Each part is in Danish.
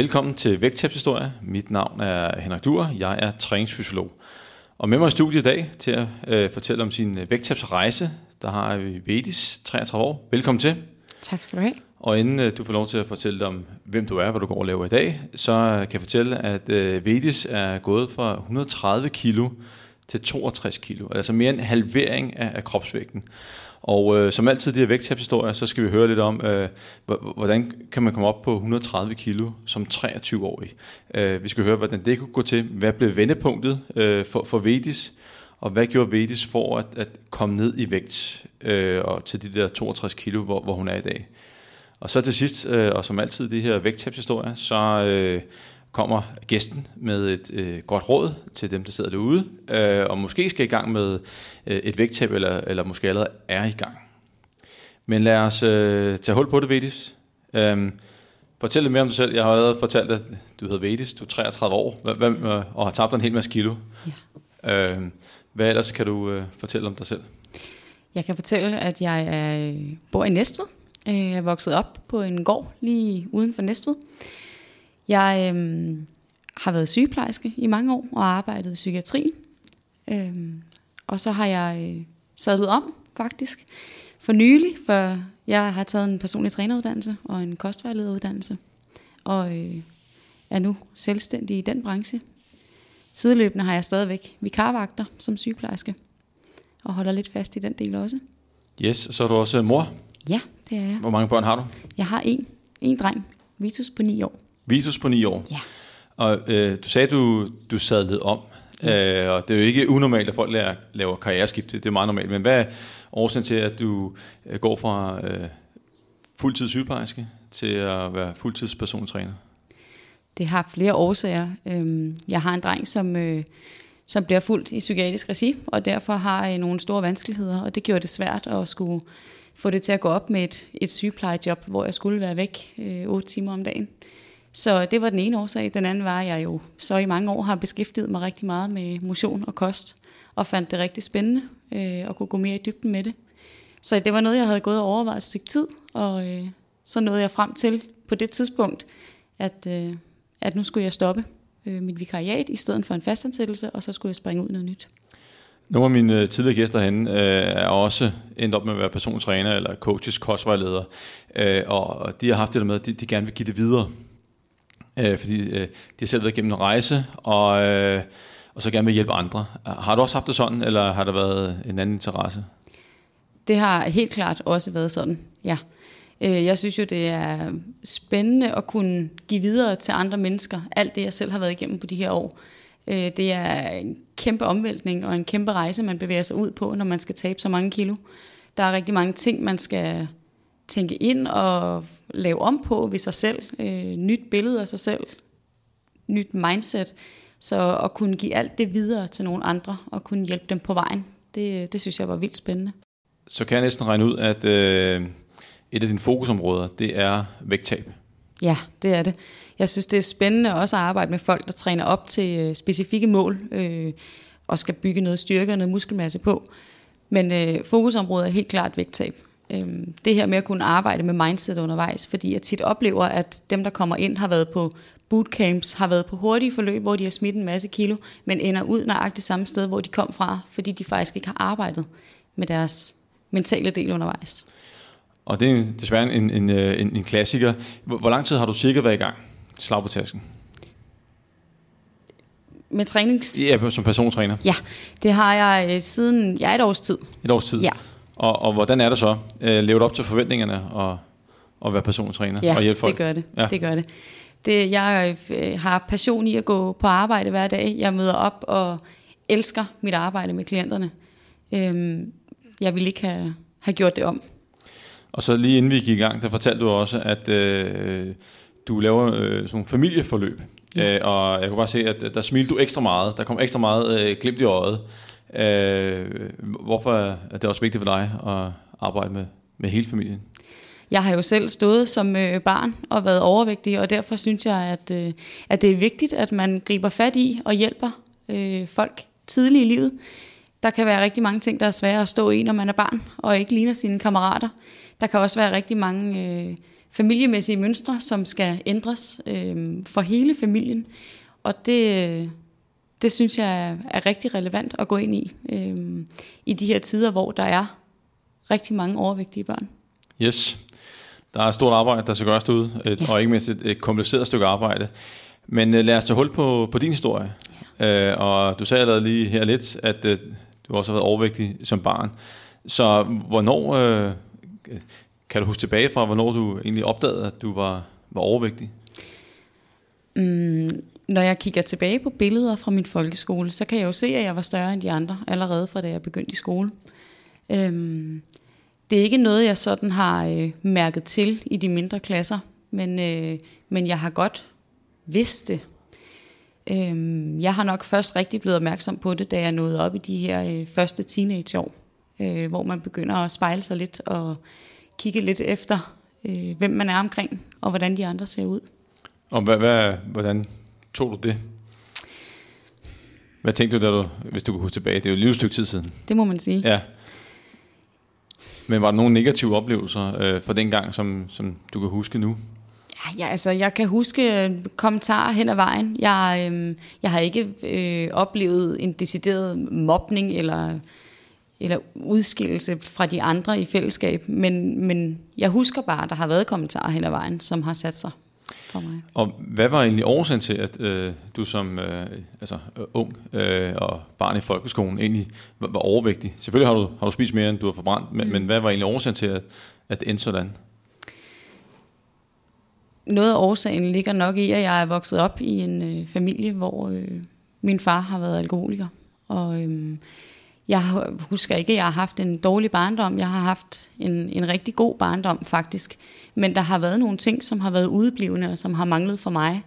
Velkommen til Vægttabshistorie. Mit navn er Henrik Duer. Jeg er træningsfysiolog. Og med mig i studiet i dag til at øh, fortælle om sin vægttabsrejse, der har vi Vedis, 33 år. Velkommen til. Tak skal du have. Og inden øh, du får lov til at fortælle om, hvem du er, hvad du går og laver i dag, så kan jeg fortælle, at øh, Vedis er gået fra 130 kilo til 62 kilo. Altså mere en halvering af, af kropsvægten. Og øh, som altid de her vægttabshistorier, så skal vi høre lidt om, øh, hvordan kan man komme op på 130 kilo som 23-årig. Øh, vi skal høre, hvordan det kunne gå til. Hvad blev vendepunktet øh, for, for Vedis? Og hvad gjorde Vedis for at, at komme ned i vægt øh, og til de der 62 kilo, hvor, hvor hun er i dag? Og så til sidst, øh, og som altid de her vægttabshistorier, så øh, kommer gæsten med et øh, godt råd til dem, der sidder derude, øh, og måske skal i gang med øh, et vægttab, eller, eller måske allerede er i gang. Men lad os øh, tage hul på det, Vedis. Øh, fortæl lidt mere om dig selv. Jeg har allerede fortalt, at du hedder Vedis, du er 33 år, hvad, hvad, og har tabt en hel masse kilo. Ja. Øh, hvad ellers kan du øh, fortælle om dig selv? Jeg kan fortælle, at jeg er, bor i Næstved. Øh, jeg er vokset op på en gård lige uden for Næstved. Jeg øhm, har været sygeplejerske i mange år og arbejdet i psykiatri. Øhm, og så har jeg øh, sadlet om faktisk for nylig, for jeg har taget en personlig træneruddannelse og en kostvejlederuddannelse. Og øh, er nu selvstændig i den branche. Sideløbende har jeg stadigvæk vikarvagter som sygeplejerske. Og holder lidt fast i den del også. Yes, så er du også mor? Ja, det er jeg. Hvor mange børn har du? Jeg har en, en dreng, Vitus på 9 år. Vitus på 9 år? Ja. Og øh, du sagde, du, du sadlede om. Ja. Øh, og det er jo ikke unormalt, at folk laver, laver karriereskifte. Det er meget normalt. Men hvad er årsagen til, at du øh, går fra øh, fuldtid sygeplejerske til at være fuldtids persontræner? Det har flere årsager. Øhm, jeg har en dreng, som, øh, som bliver fuldt i psykiatrisk regi, og derfor har jeg nogle store vanskeligheder, og det gjorde det svært at skulle få det til at gå op med et, et sygeplejejob, hvor jeg skulle være væk øh, 8 timer om dagen. Så det var den ene årsag. Den anden var, at jeg jo så i mange år har beskæftiget mig rigtig meget med motion og kost, og fandt det rigtig spændende øh, at kunne gå mere i dybden med det. Så det var noget, jeg havde gået og overvejet et stykke tid, og øh, så nåede jeg frem til på det tidspunkt, at, øh, at nu skulle jeg stoppe øh, mit vikariat i stedet for en fastansættelse, og så skulle jeg springe ud noget nyt. Nogle af mine øh, tidligere gæster herinde øh, er også endt op med at være persontræner eller coaches, kostvejleder, øh, og de har haft det der med, at de, de gerne vil give det videre øh, fordi øh, de har selv været igennem en rejse, og, øh, og så gerne vil hjælpe andre. Har du også haft det sådan, eller har der været en anden interesse? Det har helt klart også været sådan, ja. Øh, jeg synes jo, det er spændende at kunne give videre til andre mennesker, alt det jeg selv har været igennem på de her år. Øh, det er en kæmpe omvæltning og en kæmpe rejse, man bevæger sig ud på, når man skal tabe så mange kilo. Der er rigtig mange ting, man skal tænke ind og lave om på ved sig selv. Øh, nyt billede af sig selv. Nyt mindset. Så at kunne give alt det videre til nogle andre og kunne hjælpe dem på vejen, det, det synes jeg var vildt spændende. Så kan jeg næsten regne ud, at øh, et af dine fokusområder, det er vægttab. Ja, det er det. Jeg synes, det er spændende også at arbejde med folk, der træner op til øh, specifikke mål øh, og skal bygge noget styrke og noget muskelmasse på. Men øh, fokusområdet er helt klart vægttab øhm, det her med at kunne arbejde med mindset undervejs, fordi jeg tit oplever, at dem, der kommer ind, har været på bootcamps, har været på hurtige forløb, hvor de har smidt en masse kilo, men ender ud nøjagtigt samme sted, hvor de kom fra, fordi de faktisk ikke har arbejdet med deres mentale del undervejs. Og det er desværre en, en, en, en klassiker. Hvor, hvor lang tid har du cirka været i gang? Slag på tasken. Med trænings... Ja, som persontræner. Ja, det har jeg øh, siden ja, et års tid. Et års tid? Ja. Og, og hvordan er det så? Øh, lever du op til forventningerne og, og være persontræner ja, og hjælpe folk? det gør det. Ja. det gør det. det. Jeg øh, har passion i at gå på arbejde hver dag. Jeg møder op og elsker mit arbejde med klienterne. Øhm, jeg vil ikke have, have gjort det om. Og så lige inden vi gik i gang, der fortalte du også, at øh, du laver øh, sådan nogle familieforløb. Ja. Øh, og jeg kunne bare se, at der smilte du ekstra meget. Der kom ekstra meget øh, glimt i øjet. Øh, hvorfor er det også vigtigt for dig at arbejde med, med hele familien? Jeg har jo selv stået som øh, barn og været overvægtig, og derfor synes jeg, at, øh, at det er vigtigt, at man griber fat i og hjælper øh, folk tidligt i livet. Der kan være rigtig mange ting, der er svære at stå i, når man er barn og ikke ligner sine kammerater. Der kan også være rigtig mange øh, familiemæssige mønstre, som skal ændres øh, for hele familien. Og det, øh, det synes jeg er, rigtig relevant at gå ind i, øh, i de her tider, hvor der er rigtig mange overvægtige børn. Yes. Der er et stort arbejde, der skal gøres derude, et, ja. og ikke mindst et, et kompliceret stykke arbejde. Men uh, lad os tage hul på, på din historie. Ja. Uh, og du sagde allerede lige her lidt, at uh, du også har været overvægtig som barn. Så hvornår, uh, kan du huske tilbage fra, hvornår du egentlig opdagede, at du var, var overvægtig? Mm, når jeg kigger tilbage på billeder fra min folkeskole, så kan jeg jo se, at jeg var større end de andre, allerede fra da jeg begyndte i skole. Øhm, det er ikke noget, jeg sådan har øh, mærket til i de mindre klasser, men, øh, men jeg har godt vidst det. Øhm, jeg har nok først rigtig blevet opmærksom på det, da jeg nåede op i de her øh, første teenageår, øh, hvor man begynder at spejle sig lidt og kigge lidt efter, øh, hvem man er omkring, og hvordan de andre ser ud. Og hvad, hvad, hvordan tog du det? Hvad tænkte du, da du, hvis du kunne huske tilbage? Det er jo et lille stykke tid siden. Det må man sige. Ja. Men var der nogle negative oplevelser øh, fra den gang, som, som du kan huske nu? Ja, ja, altså jeg kan huske øh, kommentarer hen ad vejen. Jeg, øh, jeg har ikke øh, oplevet en decideret mobning eller, eller udskillelse fra de andre i fællesskab, men, men jeg husker bare, at der har været kommentarer hen ad vejen, som har sat sig for mig. Og hvad var egentlig årsagen til, at øh, du som øh, altså, øh, ung øh, og barn i folkeskolen egentlig var, var overvægtig? Selvfølgelig har du, har du spist mere, end du har forbrændt, men, mm. men hvad var egentlig årsagen til, at, at det endte sådan? Noget af årsagen ligger nok i, at jeg er vokset op i en øh, familie, hvor øh, min far har været alkoholiker. Og øh, jeg husker ikke, at jeg har haft en dårlig barndom. Jeg har haft en, en rigtig god barndom, faktisk. Men der har været nogle ting, som har været udeblivende, og som har manglet for mig.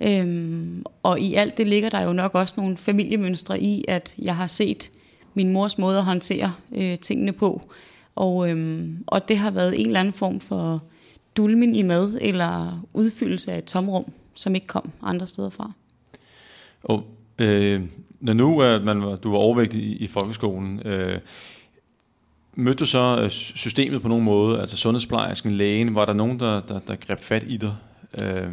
Øhm, og i alt det ligger der jo nok også nogle familiemønstre i, at jeg har set min mors måde at håndtere øh, tingene på. Og, øhm, og det har været en eller anden form for dulmen i mad, eller udfyldelse af et tomrum, som ikke kom andre steder fra. Og øh, når nu at man, du var overvægtig i, i folkeskolen, øh, mødte du så øh, systemet på nogen måde, altså sundhedsplejersken, lægen, var der nogen, der, der, der greb fat i dig? Øh.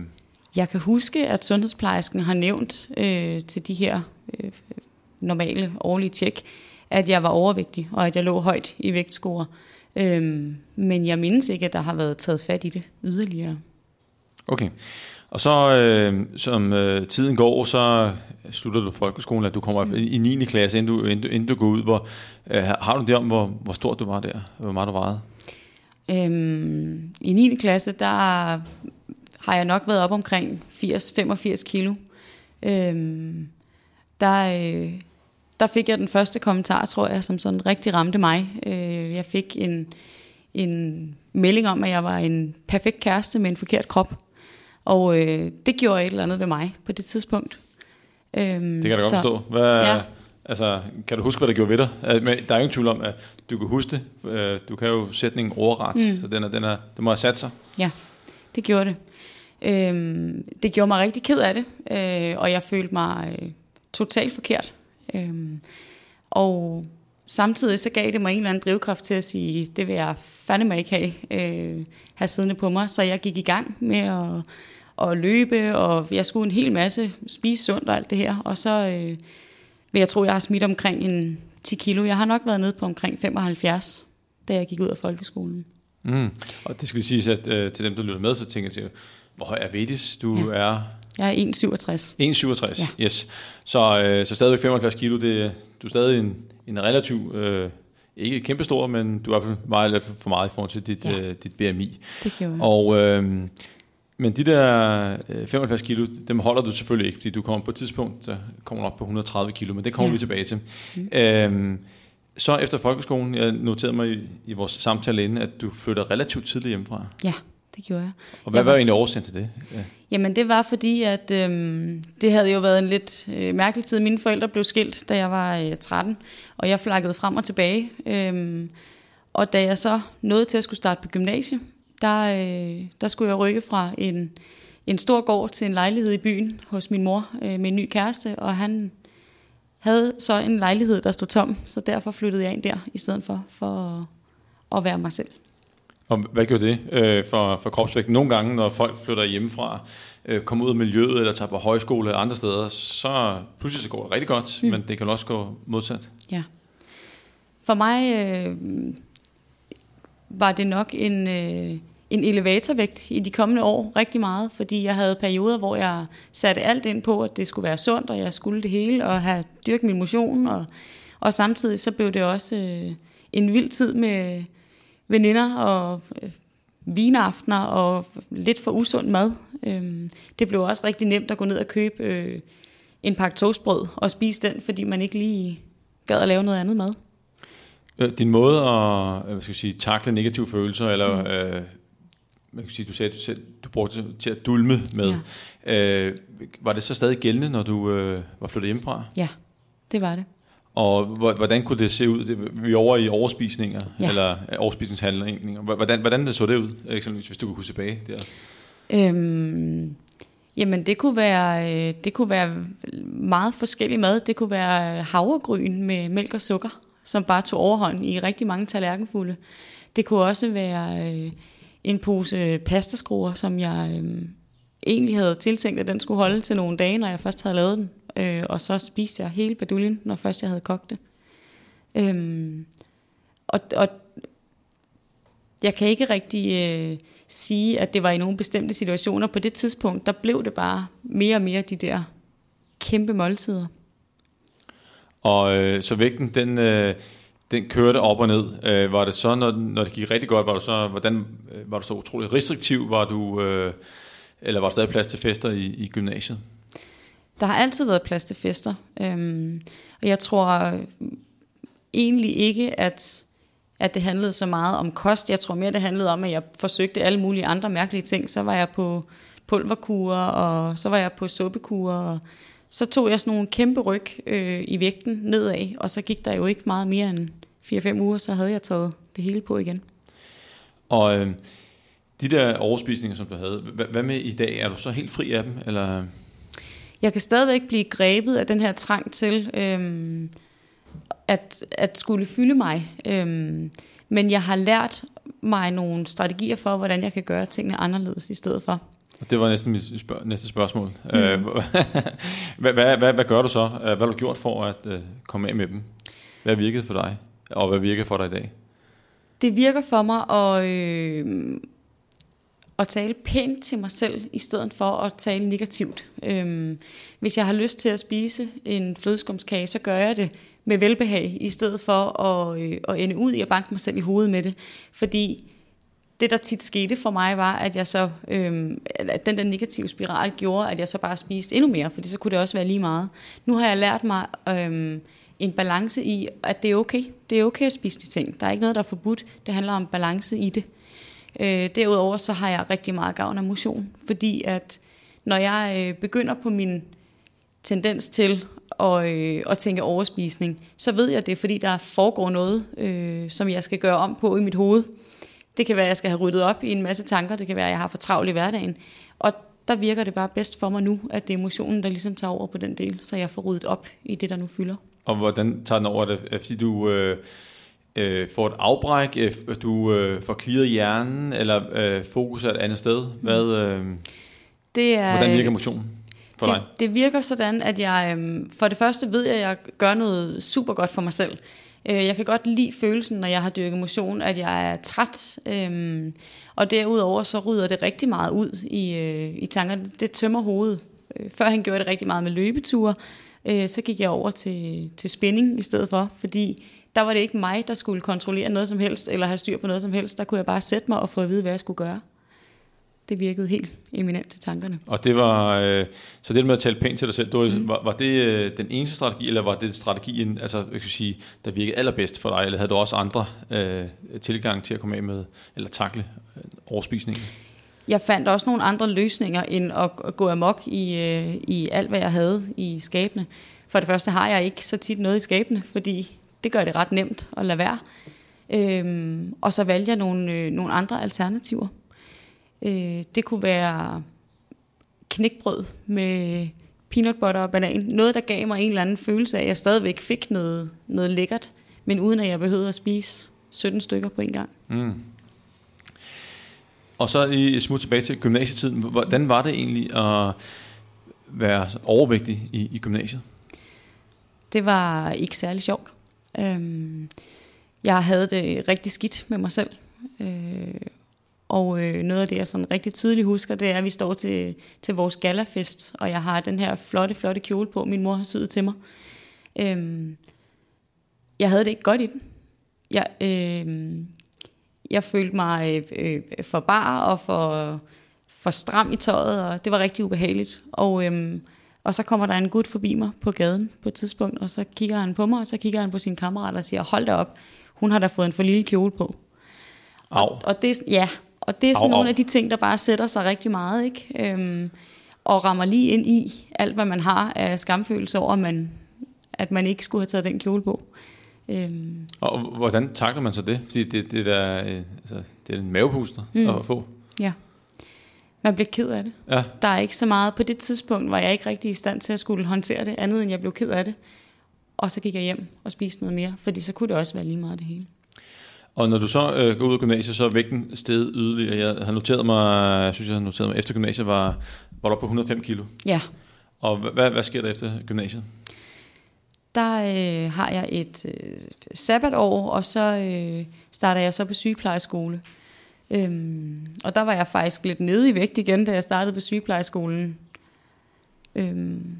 Jeg kan huske, at sundhedsplejersken har nævnt øh, til de her øh, normale årlige tjek, at jeg var overvægtig, og at jeg lå højt i vægtscore. Øh, men jeg mindes ikke, at der har været taget fat i det yderligere. Okay. Og så, øh, som øh, tiden går, så øh, slutter du folkeskolen, at du kommer mm. i 9. klasse, inden du, inden du, inden du går ud. Hvor, øh, har du det om, hvor, hvor stort du var der? Hvor meget du vejede? Øhm, I 9. klasse, der har jeg nok været op omkring 80-85 kilo. Øhm, der, øh, der fik jeg den første kommentar, tror jeg, som sådan rigtig ramte mig. Øh, jeg fik en, en melding om, at jeg var en perfekt kæreste med en forkert krop. Og øh, det gjorde et eller andet ved mig på det tidspunkt. Øhm, det kan jeg da godt forstå. Hvad, ja. Altså, kan du huske, hvad det gjorde ved dig? Men der er ingen tvivl om, at du kan huske det. Øh, du kan jo sætningen overret, mm. så den, er, den, er, den må have sat sig. Ja, det gjorde det. Øhm, det gjorde mig rigtig ked af det, øh, og jeg følte mig øh, totalt forkert. Øhm, og samtidig så gav det mig en eller anden drivkraft til at sige, det vil jeg fandme ikke have, øh, have siddende på mig. Så jeg gik i gang med at og løbe, og jeg skulle en hel masse spise sundt og alt det her. Og så øh, vil jeg tro, jeg har smidt omkring en 10 kilo. Jeg har nok været nede på omkring 75, da jeg gik ud af folkeskolen. Mm. Og det skal vi sige at, øh, til dem, der lytter med, så tænker jeg til, hvor høj er Vedis? Du ja. er... Jeg er 1,67. 1,67, ja. yes. Så, øh, så stadigvæk 75 kilo, det, du er stadig en, en relativ, øh, ikke kæmpestor, men du er i hvert fald meget for meget i forhold til dit, ja. øh, dit BMI. Det gjorde jeg. Og øh, men de der 75 øh, kilo, dem holder du selvfølgelig ikke, fordi du kommer på et tidspunkt, så kommer op på 130 kilo, men det kommer ja. vi tilbage til. Mm. Øhm, så efter folkeskolen, jeg noterede mig i, i vores samtale inden, at du flytter relativt tidligt hjemmefra. Ja, det gjorde jeg. Og hvad jeg var, var egentlig årsagen til det? Ja. Jamen det var fordi, at øhm, det havde jo været en lidt øh, mærkelig tid. Mine forældre blev skilt, da jeg var øh, 13, og jeg flakkede frem og tilbage. Øhm, og da jeg så nåede til at skulle starte på gymnasiet, der, øh, der skulle jeg rykke fra en, en stor gård til en lejlighed i byen hos min mor øh, med en ny kæreste, og han havde så en lejlighed, der stod tom, så derfor flyttede jeg ind der i stedet for, for at, at være mig selv. Og hvad gjorde det øh, for, for kropsvægten? Nogle gange, når folk flytter hjemmefra, øh, kommer ud af miljøet, eller tager på højskole eller andre steder, så pludselig så går det rigtig godt, mm. men det kan også gå modsat. Ja. For mig øh, var det nok en, øh, en elevatorvægt i de kommende år rigtig meget, fordi jeg havde perioder, hvor jeg satte alt ind på, at det skulle være sundt, og jeg skulle det hele, og have dyrket min motion, og, og samtidig så blev det også øh, en vild tid med veninder og øh, vinaftener og lidt for usund mad. Øh, det blev også rigtig nemt at gå ned og købe øh, en pakke toastbrød og spise den, fordi man ikke lige gad at lave noget andet mad. Øh, din måde at øh, hvad skal jeg sige, takle negative følelser, eller mm. øh, man kan sige, du sagde, du, selv, du brugte til at dulme med. Ja. Øh, var det så stadig gældende, når du øh, var flyttet hjemmefra? Ja, det var det. Og hvordan kunne det se ud? Det, vi er over i overspisninger, ja. eller overspisningshandlinger. Hvordan, hvordan det så det ud, eksempelvis, hvis du kunne huske tilbage der? Øhm, jamen, det kunne, være, øh, det kunne være meget forskellig mad. Det kunne være havregryn med mælk og sukker, som bare tog overhånd i rigtig mange tallerkenfulde. Det kunne også være øh, en pose pastaskruer, som jeg øh, egentlig havde tiltænkt, at den skulle holde til nogle dage, når jeg først havde lavet den. Øh, og så spiste jeg hele baduljen, når først jeg havde kogt det. Øhm, og, og jeg kan ikke rigtig øh, sige, at det var i nogle bestemte situationer. På det tidspunkt, der blev det bare mere og mere de der kæmpe måltider. Og øh, så vægten, den, øh, den kørte op og ned. Øh, var det så, når, når det gik rigtig godt, var du så, hvordan, øh, var du så utrolig restriktiv? Var du, øh, eller var der stadig plads til fester i, i gymnasiet? Der har altid været plads til fester. Øhm, og jeg tror øh, egentlig ikke, at, at det handlede så meget om kost. Jeg tror mere, det handlede om, at jeg forsøgte alle mulige andre mærkelige ting. Så var jeg på pulverkurer, og så var jeg på suppekurer, og så tog jeg sådan nogle kæmpe ryg øh, i vægten nedad, og så gik der jo ikke meget mere end 4-5 uger, så havde jeg taget det hele på igen. Og øh, de der overspisninger, som du havde, hvad, hvad med i dag? Er du så helt fri af dem? Eller? Jeg kan stadigvæk blive grebet af den her trang til øhm, at, at skulle fylde mig. Øhm, men jeg har lært mig nogle strategier for, hvordan jeg kan gøre tingene anderledes i stedet for. Det var næsten mit spørg- næste spørgsmål. Mm. Øh, hvad, hvad, hvad, hvad gør du så? Hvad har du gjort for at uh, komme af med dem? Hvad virkede for dig? Og hvad virker for dig i dag? Det virker for mig at, øh, at tale pænt til mig selv, i stedet for at tale negativt. Øhm, hvis jeg har lyst til at spise en flødeskumskage, så gør jeg det med velbehag, i stedet for at, øh, at ende ud i at banke mig selv i hovedet med det. Fordi det, der tit skete for mig, var, at jeg så, øhm, at den der negative spiral gjorde, at jeg så bare spiste endnu mere, fordi så kunne det også være lige meget. Nu har jeg lært mig øhm, en balance i, at det er okay. Det er okay at spise de ting. Der er ikke noget, der er forbudt. Det handler om balance i det. Øh, derudover så har jeg rigtig meget gavn af motion, fordi at når jeg øh, begynder på min tendens til at, øh, at tænke overspisning, så ved jeg det, fordi der foregår noget, øh, som jeg skal gøre om på i mit hoved. Det kan være, at jeg skal have ryddet op i en masse tanker, det kan være, at jeg har for travlt i hverdagen. Og der virker det bare bedst for mig nu, at det er emotionen, der ligesom tager over på den del, så jeg får ryddet op i det, der nu fylder. Og hvordan tager den over det? Fordi du... Øh øh, får et afbræk, øh, du øh, får clearet hjernen, eller øh, fokus er et andet sted? Hvad, øh, det er, hvordan virker motion for det, dig? Det virker sådan, at jeg øh, for det første ved, at jeg gør noget super godt for mig selv. Øh, jeg kan godt lide følelsen, når jeg har dyrket motion, at jeg er træt. Øh, og derudover så rydder det rigtig meget ud i, øh, i tankerne. Det tømmer hovedet. Øh, før han gjorde det rigtig meget med løbeture, øh, så gik jeg over til, til spænding i stedet for, fordi der var det ikke mig, der skulle kontrollere noget som helst, eller have styr på noget som helst. Der kunne jeg bare sætte mig og få at vide, hvad jeg skulle gøre. Det virkede helt eminent til tankerne. Og det var, øh, så det med at tale pænt til dig selv, var, mm. var, var det øh, den eneste strategi, eller var det strategien, altså, jeg kan sige, der virkede allerbedst for dig, eller havde du også andre øh, tilgang til at komme af med, eller takle øh, overspisningen? Jeg fandt også nogle andre løsninger, end at, at gå amok i, øh, i alt, hvad jeg havde i skabene. For det første har jeg ikke så tit noget i skabene, fordi det gør det ret nemt at lade være. Øhm, og så valgte jeg nogle, øh, nogle andre alternativer. Øh, det kunne være knækbrød med peanut butter og banan. Noget, der gav mig en eller anden følelse af, at jeg stadigvæk fik noget, noget lækkert, men uden at jeg behøvede at spise 17 stykker på en gang. Mm. Og så lige smut tilbage til gymnasietiden. Hvordan var det egentlig at være overvægtig i, i gymnasiet? Det var ikke særlig sjovt. Øhm, jeg havde det rigtig skidt med mig selv. Øh, og øh, noget af det, jeg sådan rigtig tydeligt husker, det er, at vi står til, til vores galafest, og jeg har den her flotte, flotte kjole på, min mor har syet til mig. Øhm, jeg havde det ikke godt i den. Jeg, øh, jeg følte mig øh, øh, for bar og for, for stram i tøjet, og det var rigtig ubehageligt. Og, øh, og så kommer der en gut forbi mig på gaden på et tidspunkt, og så kigger han på mig, og så kigger han på sin kammerat og siger, hold da op, hun har da fået en for lille kjole på. Au. Og, og det, ja, og det er sådan au, nogle au. af de ting, der bare sætter sig rigtig meget, ikke? Øhm, og rammer lige ind i alt, hvad man har af skamfølelse over, at man, at man ikke skulle have taget den kjole på. Øhm. Og hvordan takler man så det? Fordi det, det, der, øh, altså, det er en mavepuster mm. at få. Ja. Man bliver ked af det. Ja. Der er ikke så meget. På det tidspunkt var jeg ikke rigtig i stand til at skulle håndtere det, andet end jeg blev ked af det. Og så gik jeg hjem og spiste noget mere, fordi så kunne det også være lige meget det hele. Og når du så øh, går ud af gymnasiet, så er vægten sted yderligere. Jeg har noteret mig, jeg synes, jeg har noteret mig, efter gymnasiet var, var du på 105 kilo. Ja. Og hvad, hvad sker der efter gymnasiet? Der øh, har jeg et øh, sabbatår, og så øh, starter jeg så på sygeplejeskole. Øhm, og der var jeg faktisk lidt nede i vægt igen, da jeg startede på sygeplejeskolen. Øhm,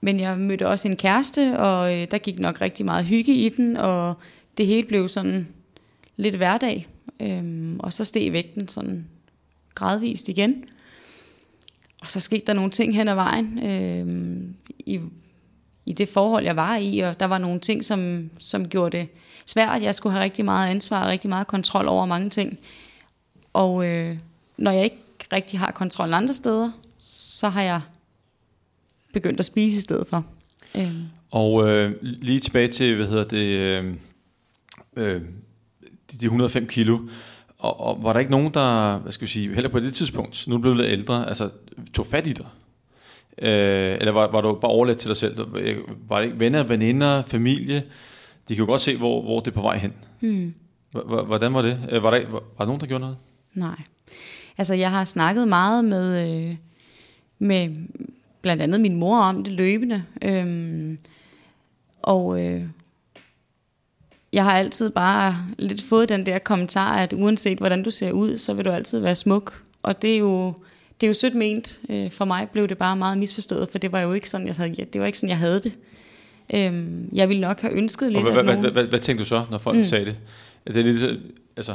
men jeg mødte også en kæreste, og øh, der gik nok rigtig meget hygge i den, og det hele blev sådan lidt hverdag. Øhm, og så steg vægten sådan gradvist igen. Og så skete der nogle ting hen ad vejen øhm, i, i det forhold, jeg var i, og der var nogle ting, som, som gjorde det svært. Jeg skulle have rigtig meget ansvar og rigtig meget kontrol over mange ting. Og øh, når jeg ikke rigtig har kontrol andre steder, så har jeg begyndt at spise i stedet for. Øh. Og øh, lige tilbage til, hvad hedder det, øh, øh, de, de 105 kilo. Og, og var der ikke nogen, der, hvad skal vi sige, heller på det tidspunkt, nu blev du lidt ældre, altså tog fat i dig? Øh, eller var, var du bare overladt til dig selv? Var det ikke venner, veninder, familie? De kan jo godt se, hvor, hvor det er på vej hen. Hmm. Hvordan var det? Øh, var der, var, var der nogen, der gjorde noget? Nej. Altså, jeg har snakket meget med, øh, med blandt andet min mor om det løbende. Øhm, og øh, jeg har altid bare lidt fået den der kommentar, at uanset hvordan du ser ud, så vil du altid være smuk. Og det er jo, det er jo sødt ment. Øh, for mig blev det bare meget misforstået, for det var jo ikke sådan, jeg havde, det var ikke sådan, jeg havde det. Øhm, jeg ville nok have ønsket lidt, og hvad, hvad, hvad, hvad, hvad tænkte du så, når folk mm. sagde det? Er det lidt, altså,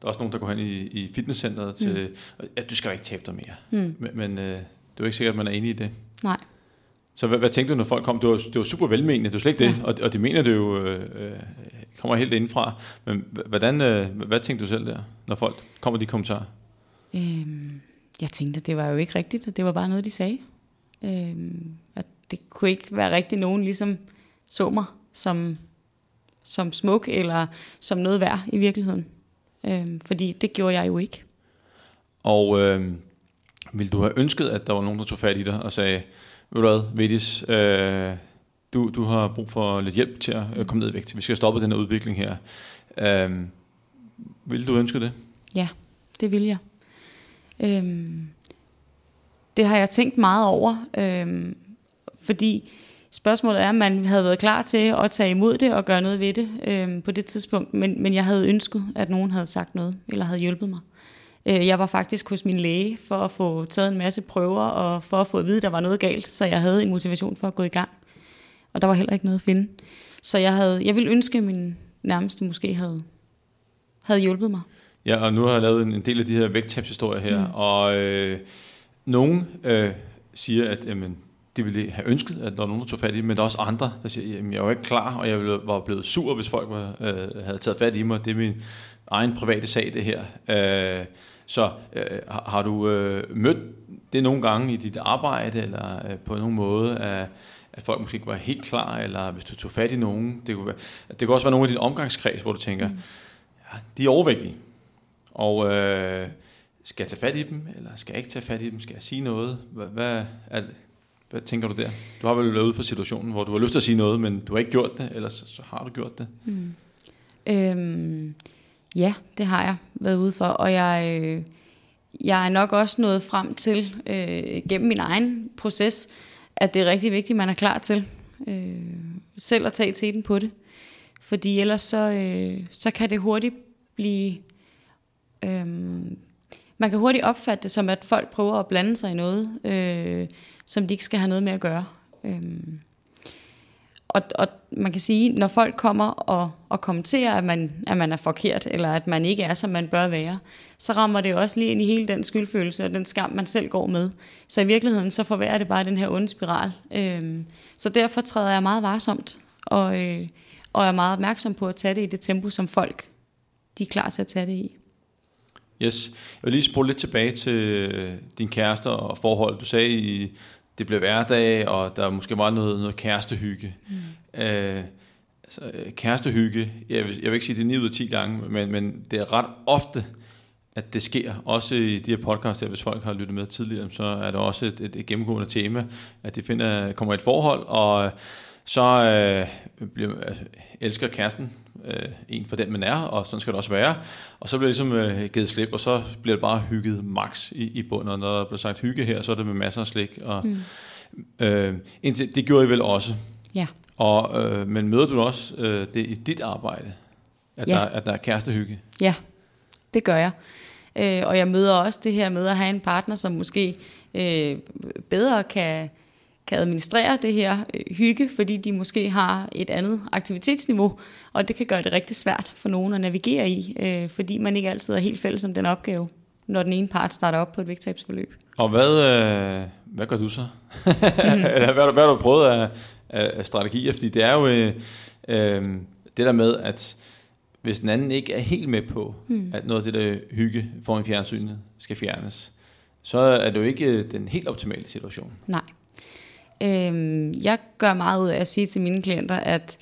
der er også nogen, der går hen i, i fitnesscenteret til, mm. at du skal ikke tabe dig mere. Mm. Men, men øh, det er jo ikke sikkert, at man er enig i det. Nej. Så hvad, hvad tænkte du, når folk kom? Det var, det var super velmenende, det var slet ikke ja. det, og, og de mener det jo, øh, øh, kommer helt indfra. Men hvordan, øh, hvad tænkte du selv der, når folk kommer de kommentarer? Øhm, jeg tænkte, det var jo ikke rigtigt, og det var bare noget, de sagde. Øhm, at det kunne ikke være rigtigt, nogen ligesom så mig som, som smuk, eller som noget værd i virkeligheden. Øhm, fordi det gjorde jeg jo ikke. Og øh, ville du have ønsket, at der var nogen, der tog fat i dig og sagde, ved du hvad, Vedis, øh, du, du har brug for lidt hjælp til at øh, komme ned i vægt. Vi skal stoppe den her udvikling her. Øh, vil du ønske det? Ja, det vil jeg. Øhm, det har jeg tænkt meget over, øhm, fordi spørgsmålet er, om man havde været klar til at tage imod det og gøre noget ved det øhm, på det tidspunkt, men, men jeg havde ønsket, at nogen havde sagt noget, eller havde hjulpet mig. Øh, jeg var faktisk hos min læge for at få taget en masse prøver, og for at få at vide, at der var noget galt, så jeg havde en motivation for at gå i gang. Og der var heller ikke noget at finde. Så jeg, havde, jeg ville ønske, at min nærmeste måske havde, havde hjulpet mig. Ja, og nu har jeg lavet en, del af de her vægttabshistorier her, mm. og øh, nogen øh, siger, at jamen, det ville have ønsket, at der var nogen, der tog fat i det, men der er også andre, der siger, at jeg var ikke klar, og jeg var blevet sur, hvis folk var, øh, havde taget fat i mig. Det er min egen private sag, det her. Øh, så øh, har, du øh, mødt det nogle gange i dit arbejde, eller øh, på nogen måde, at, at folk måske ikke var helt klar, eller hvis du tog fat i nogen, det kunne, være, det kunne også være nogle af dine omgangskreds, hvor du tænker, mm. ja, de er overvægtige, og øh, skal jeg tage fat i dem, eller skal jeg ikke tage fat i dem, skal jeg sige noget, hvad, hvad, er, hvad tænker du der? Du har vel været ude for situationen, hvor du har lyst til at sige noget, men du har ikke gjort det, eller så, så har du gjort det. Mm. Øhm, ja, det har jeg været ude for, og jeg, øh, jeg er nok også nået frem til, øh, gennem min egen proces, at det er rigtig vigtigt, at man er klar til øh, selv at tage teten på det. Fordi ellers så, øh, så kan det hurtigt blive... Øh, man kan hurtigt opfatte det som, at folk prøver at blande sig i noget, øh, som de ikke skal have noget med at gøre. Øhm. og, og man kan sige, når folk kommer og, og kommenterer, at man, at man er forkert, eller at man ikke er, som man bør være, så rammer det også lige ind i hele den skyldfølelse og den skam, man selv går med. Så i virkeligheden, så forværrer det bare den her onde spiral. Øhm, så derfor træder jeg meget varsomt, og, øh, og er meget opmærksom på at tage det i det tempo, som folk de er klar til at tage det i. Yes. Jeg vil lige spole lidt tilbage til øh, din kæreste og forhold. Du sagde i det blev hverdag, og der måske var noget, noget kærestehygge. Mm. Øh, altså, kærestehygge, jeg vil, jeg vil ikke sige det 9 ud af 10 gange, men, men det er ret ofte, at det sker. Også i de her podcasts, hvis folk har lyttet med tidligere, så er det også et, et, et gennemgående tema, at de finder, kommer i et forhold, og så øh, bliver, altså, elsker kæresten øh, en for den, man er, og sådan skal det også være. Og så bliver det ligesom øh, givet slip, og så bliver det bare hygget max i, i bunden. Og når der bliver sagt hygge her, så er det med masser af slik. Og, mm. øh, indtil, det gjorde I vel også. Ja. Og, øh, men møder du også øh, det i dit arbejde, at, ja. der, at der er kærestehygge? Ja, det gør jeg. Øh, og jeg møder også det her med at have en partner, som måske øh, bedre kan kan administrere det her øh, hygge, fordi de måske har et andet aktivitetsniveau, og det kan gøre det rigtig svært for nogen at navigere i, øh, fordi man ikke altid er helt fælles om den opgave, når den ene part starter op på et vægttabsforløb. Og hvad, øh, hvad gør du så? Eller hvad, hvad har du prøvet af, af, af strategier? Fordi det er jo øh, øh, det der med, at hvis den anden ikke er helt med på, mm. at noget af det der hygge foran fjernsynet skal fjernes, så er det jo ikke den helt optimale situation. Nej. Øh, jeg gør meget ud af at sige til mine klienter, at,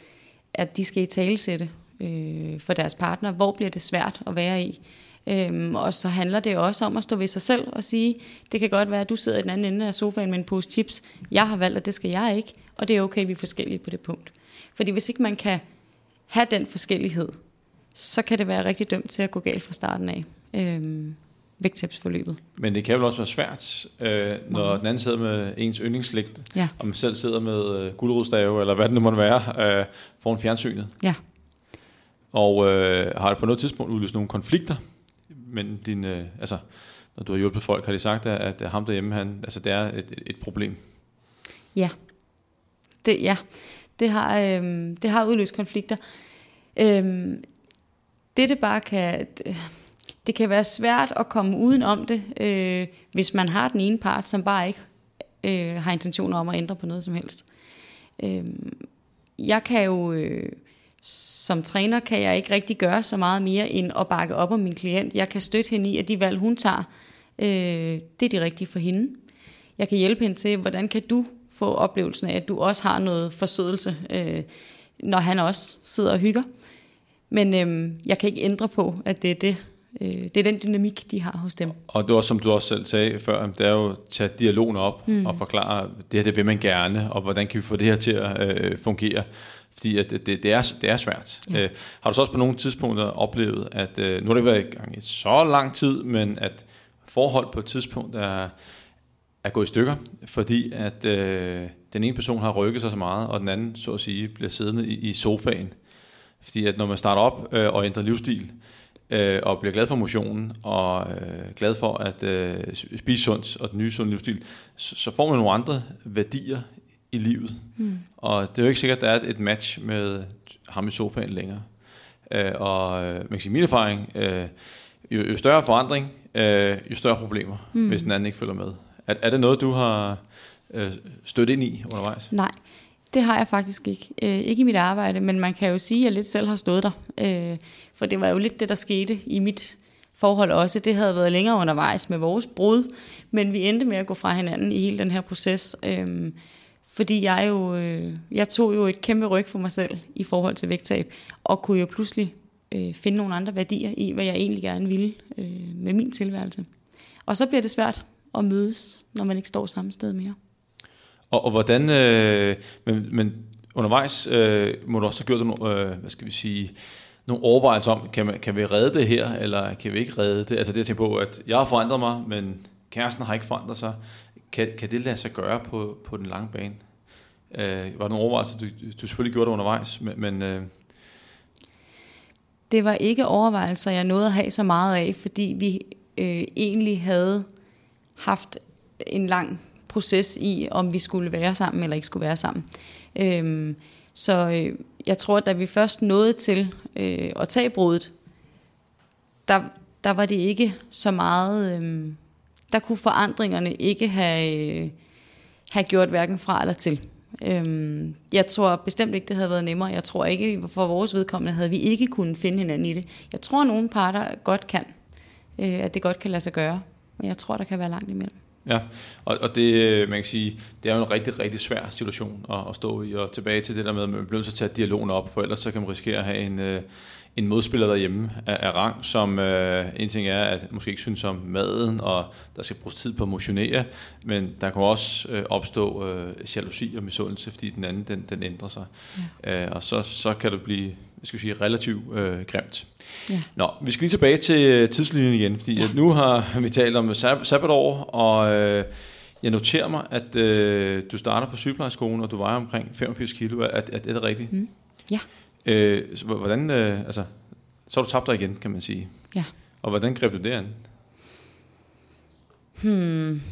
at de skal i talesætte øh, for deres partner. Hvor bliver det svært at være i? Øhm, og så handler det også om at stå ved sig selv og sige, det kan godt være, at du sidder i den anden ende af sofaen med en pose chips. Jeg har valgt, at det skal jeg ikke, og det er okay, vi er forskellige på det punkt. Fordi hvis ikke man kan have den forskellighed, så kan det være rigtig dømt til at gå galt fra starten af. Øhm, vægttabsforløbet. Men det kan vel også være svært, øh, når den anden sidder med ens yndlingsslægt, ja. og man selv sidder med øh, guldrodstave, eller hvad det nu måtte være, øh, foran fjernsynet. Ja. Og øh, har det på noget tidspunkt udløst nogle konflikter, men din, øh, altså, når du har hjulpet folk, har de sagt, at, at ham derhjemme, han, altså, det er et, et problem? Ja. Det, ja. Det har, øh, det har udløst konflikter. Øh, det, det bare kan... Det, det kan være svært at komme uden om det, øh, hvis man har den ene part, som bare ikke øh, har intentioner om at ændre på noget som helst. Øh, jeg kan jo, øh, som træner, kan jeg ikke rigtig gøre så meget mere end at bakke op om min klient. Jeg kan støtte hende i, at de valg, hun tager, øh, det er de rigtige for hende. Jeg kan hjælpe hende til, hvordan kan du få oplevelsen af, at du også har noget forsødelse, øh, når han også sidder og hygger. Men øh, jeg kan ikke ændre på, at det er det, øh, det er den dynamik, de har hos dem. Og det var som du også selv sagde før, det er jo at tage dialogen op mm. og forklare, det her det vil man gerne, og hvordan kan vi få det her til at øh, fungere. Fordi at det, det, det, er, det er svært. Ja. Øh, har du så også på nogle tidspunkter oplevet, at øh, nu har det været i gang i så lang tid, men at forhold på et tidspunkt er, er gået i stykker, fordi at øh, den ene person har rykket sig så meget, og den anden, så at sige, bliver siddende i, i sofaen. Fordi at når man starter op øh, og ændrer livsstil, øh, og bliver glad for motionen, og øh, glad for at øh, spise sundt, og den nye sunde livsstil, så, så får man nogle andre værdier i livet. Mm. Og det er jo ikke sikkert, at der er et match med ham i sofaen længere. Øh, og øh, man kan sige, min erfaring, øh, jo, jo større forandring, øh, jo større problemer, mm. hvis den anden ikke følger med. Er, er det noget, du har øh, stødt ind i undervejs? Nej, det har jeg faktisk ikke. Øh, ikke i mit arbejde, men man kan jo sige, at jeg lidt selv har stået der. Øh, for det var jo lidt det, der skete i mit forhold også. Det havde været længere undervejs med vores brud, men vi endte med at gå fra hinanden i hele den her proces. Øh, fordi jeg jo, øh, jeg tog jo et kæmpe ryg for mig selv i forhold til vægttab, og kunne jo pludselig øh, finde nogle andre værdier i, hvad jeg egentlig gerne ville øh, med min tilværelse. Og så bliver det svært at mødes, når man ikke står samme sted mere. Og, og hvordan, øh, men, men undervejs øh, må du også have gjort nogle, øh, hvad skal vi sige, nogle overvejelser om, kan, man, kan vi redde det her, eller kan vi ikke redde det? Altså det at tænke på, at jeg har forandret mig, men kæresten har ikke forandret sig. Kan, kan det lade sig gøre på, på den lange bane? Øh, var der nogle overvejelser, du, du selvfølgelig gjorde det undervejs, men... men øh... Det var ikke overvejelser, jeg nåede at have så meget af, fordi vi øh, egentlig havde haft en lang proces i, om vi skulle være sammen eller ikke skulle være sammen. Øh, så øh, jeg tror, at da vi først nåede til øh, at tage brudet, der, der var det ikke så meget... Øh, der kunne forandringerne ikke have, øh, have gjort hverken fra eller til. Øhm, jeg tror bestemt ikke, det havde været nemmere. Jeg tror ikke, for vores vedkommende havde vi ikke kunnet finde hinanden i det. Jeg tror, at nogle parter godt kan, øh, at det godt kan lade sig gøre. Men jeg tror, der kan være langt imellem. Ja, og, og det, øh, man kan sige, det er jo en rigtig, rigtig svær situation at, at stå i, og tilbage til det der med, at man bliver nødt til at tage dialogen op, for ellers så kan man risikere at have en, øh, en modspiller derhjemme af, af rang, som øh, en ting er, at måske ikke synes om maden, og der skal bruges tid på at motionere, men der kan også øh, opstå øh, jalousi og misundelse, fordi den anden, den, den ændrer sig. Ja. Øh, og så, så kan det blive skal sige, relativt øh, grimt. Ja. Nå, vi skal lige tilbage til øh, tidslinjen igen, fordi ja. nu har vi talt om sab- sabbatår, og øh, jeg noterer mig, at øh, du starter på sygeplejerskolen, og du vejer omkring 85 kilo. Er, er, er det rigtigt? Mm. Ja. Øh, så, hvordan, øh, altså, så har du tabt dig igen, kan man sige. Ja. Og hvordan greb du det an? Hmm.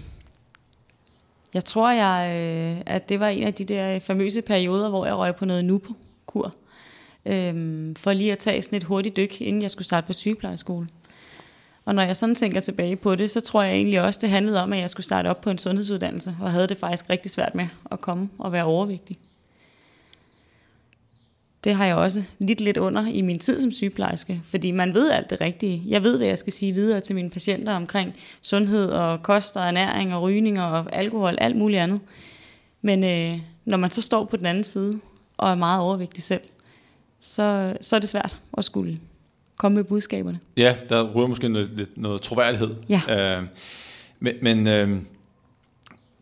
Jeg tror, jeg, øh, at det var en af de der famøse perioder, hvor jeg røg på noget NUPO-kur. Øhm, for lige at tage sådan et hurtigt dyk, inden jeg skulle starte på sygeplejeskole. Og når jeg sådan tænker tilbage på det, så tror jeg egentlig også, det handlede om, at jeg skulle starte op på en sundhedsuddannelse, og havde det faktisk rigtig svært med at komme og være overvægtig det har jeg også lidt lidt under i min tid som sygeplejerske, fordi man ved alt det rigtige. Jeg ved, hvad jeg skal sige videre til mine patienter omkring sundhed og kost og ernæring og rygning og alkohol, alt muligt andet. Men øh, når man så står på den anden side og er meget overvægtig selv, så, så er det svært at skulle komme med budskaberne. Ja, der ryger måske noget, noget troværdighed. Ja. Øh, men men øh,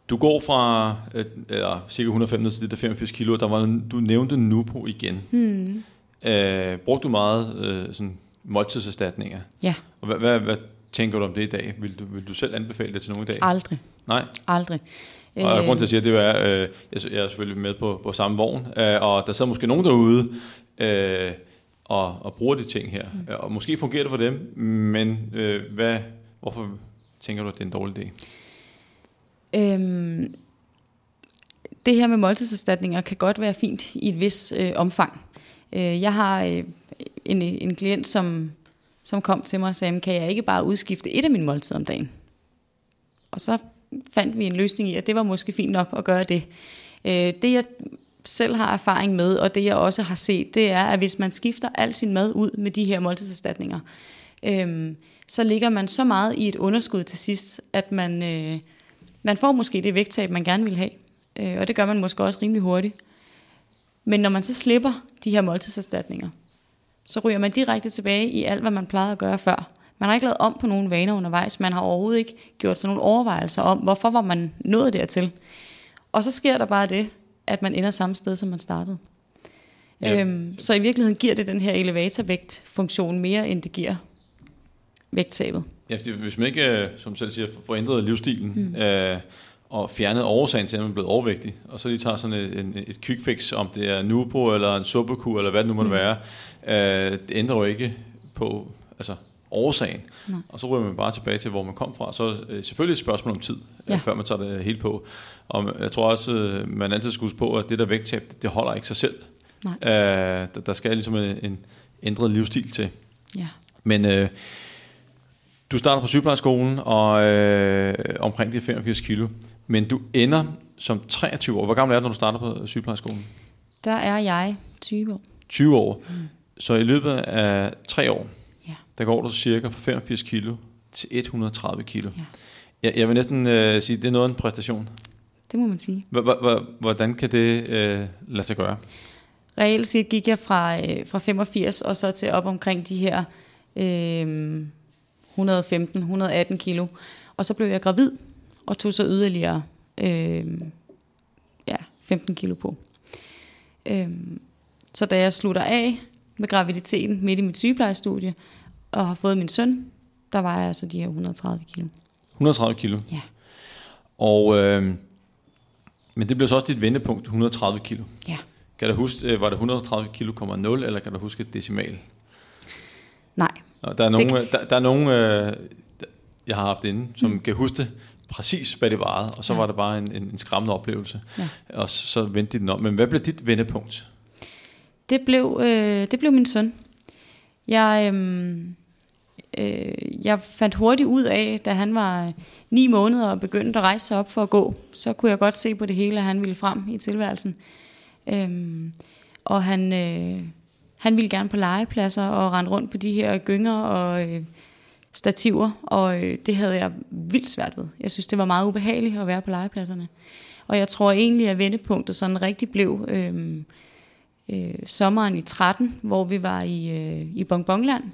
du går fra øh, eller, cirka 115 til det der 85 kilo, der var, du nævnte Nupo igen. Hmm. Øh, brugte du meget øh, sådan, måltidserstatninger? Ja. Og hvad, hvad, hvad tænker du om det i dag? Vil du, vil du selv anbefale det til nogen i dag? Aldrig. Nej? Aldrig. Og øh, grund til at sige, det er, øh, jeg er selvfølgelig med på, på samme vogn, øh, og der sidder måske nogen derude øh, og, og bruger de ting her. Mm. Og måske fungerer det for dem, men øh, hvad, hvorfor tænker du, at det er en dårlig idé? Øhm, det her med måltidserstatninger kan godt være fint i et vis øh, omfang. Øh, jeg har øh, en, en klient, som, som kom til mig og sagde, kan jeg ikke bare udskifte et af mine måltider om dagen? Og så fandt vi en løsning i, at det var måske fint nok at gøre det. Øh, det jeg selv har erfaring med, og det jeg også har set, det er, at hvis man skifter al sin mad ud med de her måltidserstatninger, øhm, så ligger man så meget i et underskud til sidst, at man... Øh, man får måske det vægttab, man gerne vil have, øh, og det gør man måske også rimelig hurtigt. Men når man så slipper de her måltidserstatninger, så ryger man direkte tilbage i alt, hvad man plejede at gøre før. Man har ikke lavet om på nogen vaner undervejs. Man har overhovedet ikke gjort sig nogle overvejelser om, hvorfor var man nået dertil. Og så sker der bare det, at man ender samme sted, som man startede. Ja. Øhm, så i virkeligheden giver det den her elevatorvægt-funktion mere, end det giver vægttabet. Ja, fordi hvis man ikke, øh, som selv siger, får ændret livsstilen, mm. øh, og fjernet årsagen til, at man er blevet overvægtig, og så lige tager sådan et, en, et quick fix, om det er Nupo, eller en suppekur, eller hvad det nu måtte mm. være, øh, det ændrer jo ikke på altså, årsagen. Nej. Og så ryger man bare tilbage til, hvor man kom fra. Så øh, selvfølgelig et spørgsmål om tid, øh, ja. før man tager det helt på. Og jeg tror også, øh, man altid skal huske på, at det der vægttab, det holder ikke sig selv. Nej. Øh, der, der skal ligesom en, en ændret livsstil til. Ja. Men øh, du starter på sygeplejerskolen og øh, omkring de 85 kilo, men du ender som 23 år. Hvor gammel er du, når du starter på sygeplejerskolen? Der er jeg 20 år. 20 år. Mm. Så i løbet af tre år. Der går du cirka fra 85 kilo til 130 kilo. Ja. Jeg, jeg vil næsten øh, sige, at det er noget af en præstation. Det må man sige. Hvordan kan det øh, lade sig gøre? Reelt set gik jeg fra, øh, fra 85 og så til op omkring de her øh, 115-118 kilo. Og så blev jeg gravid, og tog så yderligere øh, ja, 15 kilo på. Øh, så da jeg slutter af med graviditeten midt i mit sygeplejestudie, og har fået min søn, der var jeg altså de her 130 kilo. 130 kilo? Ja. Og, øh, men det blev så også dit vendepunkt, 130 kilo. Ja. Kan du huske, øh, var det 130 kilo, 0, eller kan du huske et decimal? Nej. Der er nogen, det... der, der er nogen øh, jeg har haft inde, som mm. kan huske det, præcis hvad det varede, og så ja. var det bare en, en, en skræmmende oplevelse. Ja. Og så, så vendte de den om. Men hvad blev dit vendepunkt? Det blev, øh, det blev min søn. Jeg, øh, øh, jeg fandt hurtigt ud af, da han var øh, ni måneder og begyndte at rejse sig op for at gå, så kunne jeg godt se på det hele, at han ville frem i tilværelsen. Øh, og han, øh, han ville gerne på legepladser og rende rundt på de her gynger og øh, stativer, og øh, det havde jeg vildt svært ved. Jeg synes, det var meget ubehageligt at være på legepladserne. Og jeg tror egentlig, at vendepunktet sådan rigtig blev øh, øh, sommeren i 13, hvor vi var i, øh, i Bongbongland,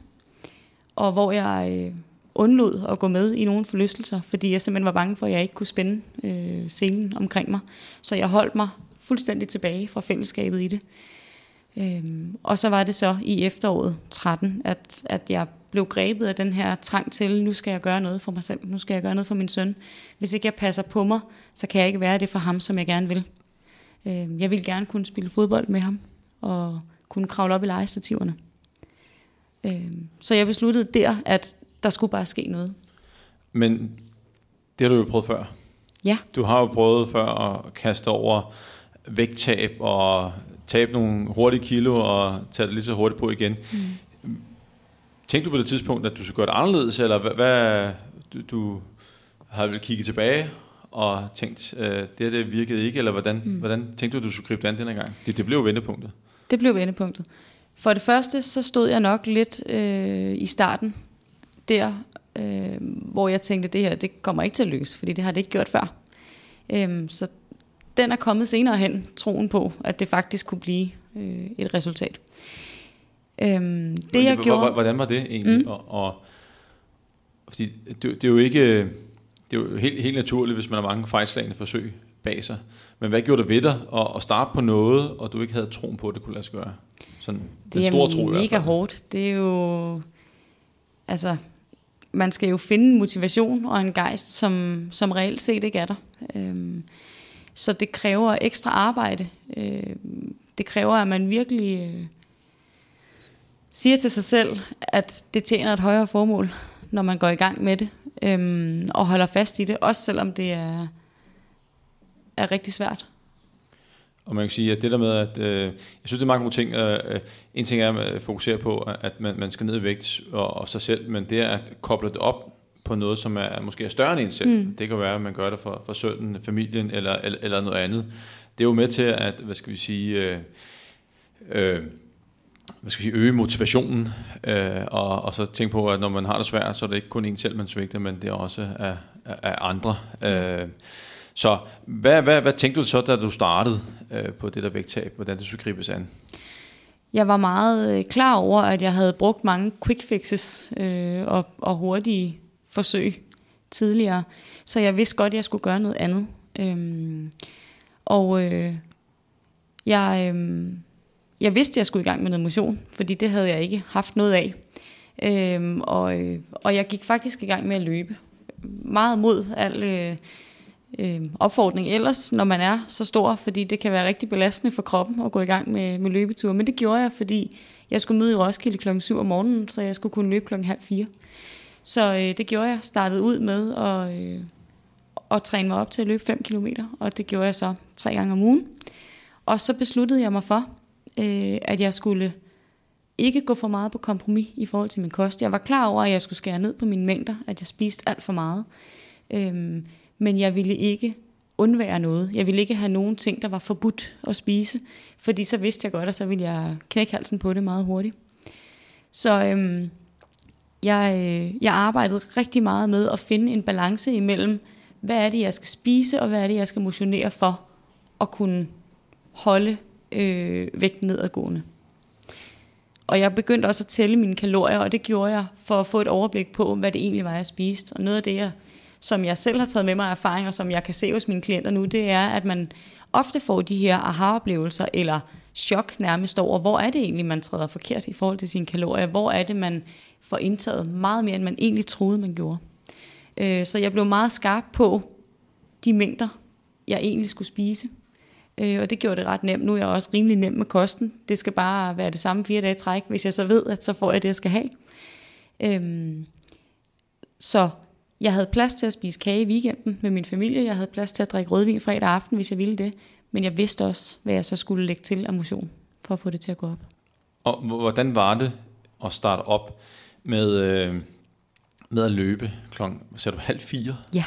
og hvor jeg øh, undlod at gå med i nogle forlystelser, fordi jeg simpelthen var bange for, at jeg ikke kunne spænde øh, scenen omkring mig. Så jeg holdt mig fuldstændig tilbage fra fællesskabet i det. Øhm, og så var det så i efteråret 13, at, at jeg blev grebet af den her trang til, nu skal jeg gøre noget for mig selv, nu skal jeg gøre noget for min søn. Hvis ikke jeg passer på mig, så kan jeg ikke være det for ham, som jeg gerne vil. Øhm, jeg vil gerne kunne spille fodbold med ham, og kunne kravle op i legestativerne. Øhm, så jeg besluttede der, at der skulle bare ske noget. Men det har du jo prøvet før. Ja. Du har jo prøvet før at kaste over vægttab og tabe nogle hurtige kilo og tage det lige så hurtigt på igen. Mm. Tænkte du på det tidspunkt, at du skulle gøre det anderledes, eller hvad, hvad du, du har vel kigget tilbage og tænkt, øh, det det virkede ikke, eller hvordan, mm. hvordan tænkte du, at du skulle gribe det an denne gang? Det, det blev vendepunktet. Det blev vendepunktet. For det første, så stod jeg nok lidt øh, i starten der, øh, hvor jeg tænkte, det her, det kommer ikke til at lykkes, fordi det har det ikke gjort før. Øh, så den er kommet senere hen, troen på, at det faktisk kunne blive øh, et resultat. Øhm, det jeg gjorde... Hvordan var det egentlig? Mm. Og, og, fordi det, det er jo ikke... Det er jo helt, helt naturligt, hvis man har mange fejlslagende forsøg bag sig. Men hvad gjorde det ved dig at, at starte på noget, og du ikke havde troen på, at det kunne lade sig gøre? Sådan, det den store tro, mega hårdt. Det er jo... Altså, man skal jo finde motivation og en gejst, som, som reelt set ikke er der. Øhm, så det kræver ekstra arbejde. Øh, det kræver, at man virkelig øh, siger til sig selv, at det tjener et højere formål, når man går i gang med det, øh, og holder fast i det, også selvom det er, er rigtig svært. Og man kan sige, at det der med, at øh, jeg synes, det er mange gode ting. Øh, en ting er at fokusere på, at man, man skal ned i vægt og, og sig selv, men det er at koble det op på noget, som er måske er større end en selv. Mm. Det kan være, at man gør det for, for sønnen, familien eller, eller, eller noget andet. Det er jo med til at, hvad skal vi sige, øh, øh, hvad skal vi sige, øge motivationen, øh, og, og så tænke på, at når man har det svært, så er det ikke kun en selv, man svigter, men det er også af, af, af andre. Øh, så hvad, hvad, hvad tænkte du så, da du startede øh, på det der vægttab, hvordan det skulle gribes an? Jeg var meget øh, klar over, at jeg havde brugt mange quick fixes øh, og, og hurtige forsøg tidligere, så jeg vidste godt, at jeg skulle gøre noget andet. Øhm, og øh, jeg, øh, jeg vidste, at jeg skulle i gang med noget motion, fordi det havde jeg ikke haft noget af. Øhm, og, øh, og jeg gik faktisk i gang med at løbe. Meget mod al øh, øh, opfordring ellers, når man er så stor, fordi det kan være rigtig belastende for kroppen at gå i gang med, med løbeture. Men det gjorde jeg, fordi jeg skulle møde i Roskilde klokken 7 om morgenen, så jeg skulle kunne løbe klokken halv fire. Så øh, det gjorde jeg. Startede ud med at, øh, at træne mig op til at løbe 5 km, og det gjorde jeg så tre gange om ugen. Og så besluttede jeg mig for, øh, at jeg skulle ikke gå for meget på kompromis i forhold til min kost. Jeg var klar over, at jeg skulle skære ned på mine mængder, at jeg spiste alt for meget. Øhm, men jeg ville ikke undvære noget. Jeg ville ikke have nogen ting, der var forbudt at spise, fordi så vidste jeg godt, at så ville jeg knække halsen på det meget hurtigt. Så øhm, jeg, øh, jeg arbejdede rigtig meget med at finde en balance imellem, hvad er det, jeg skal spise, og hvad er det, jeg skal motionere for at kunne holde øh, vægten nedadgående. Og jeg begyndte også at tælle mine kalorier, og det gjorde jeg for at få et overblik på, hvad det egentlig var, jeg spiste. Og noget af det, jeg, som jeg selv har taget med mig af erfaring, og som jeg kan se hos mine klienter nu, det er, at man ofte får de her aha-oplevelser, eller chok nærmest over, hvor er det egentlig, man træder forkert i forhold til sine kalorier? Hvor er det, man får indtaget meget mere, end man egentlig troede, man gjorde? Øh, så jeg blev meget skarp på de mængder, jeg egentlig skulle spise. Øh, og det gjorde det ret nemt. Nu er jeg også rimelig nem med kosten. Det skal bare være det samme fire dage træk, hvis jeg så ved, at så får jeg det, jeg skal have. Øhm, så jeg havde plads til at spise kage i weekenden med min familie. Jeg havde plads til at drikke rødvin fredag aften, hvis jeg ville det. Men jeg vidste også, hvad jeg så skulle lægge til af motion, for at få det til at gå op. Og hvordan var det at starte op med, øh, med at løbe klokken, sagde du, halv fire? Ja.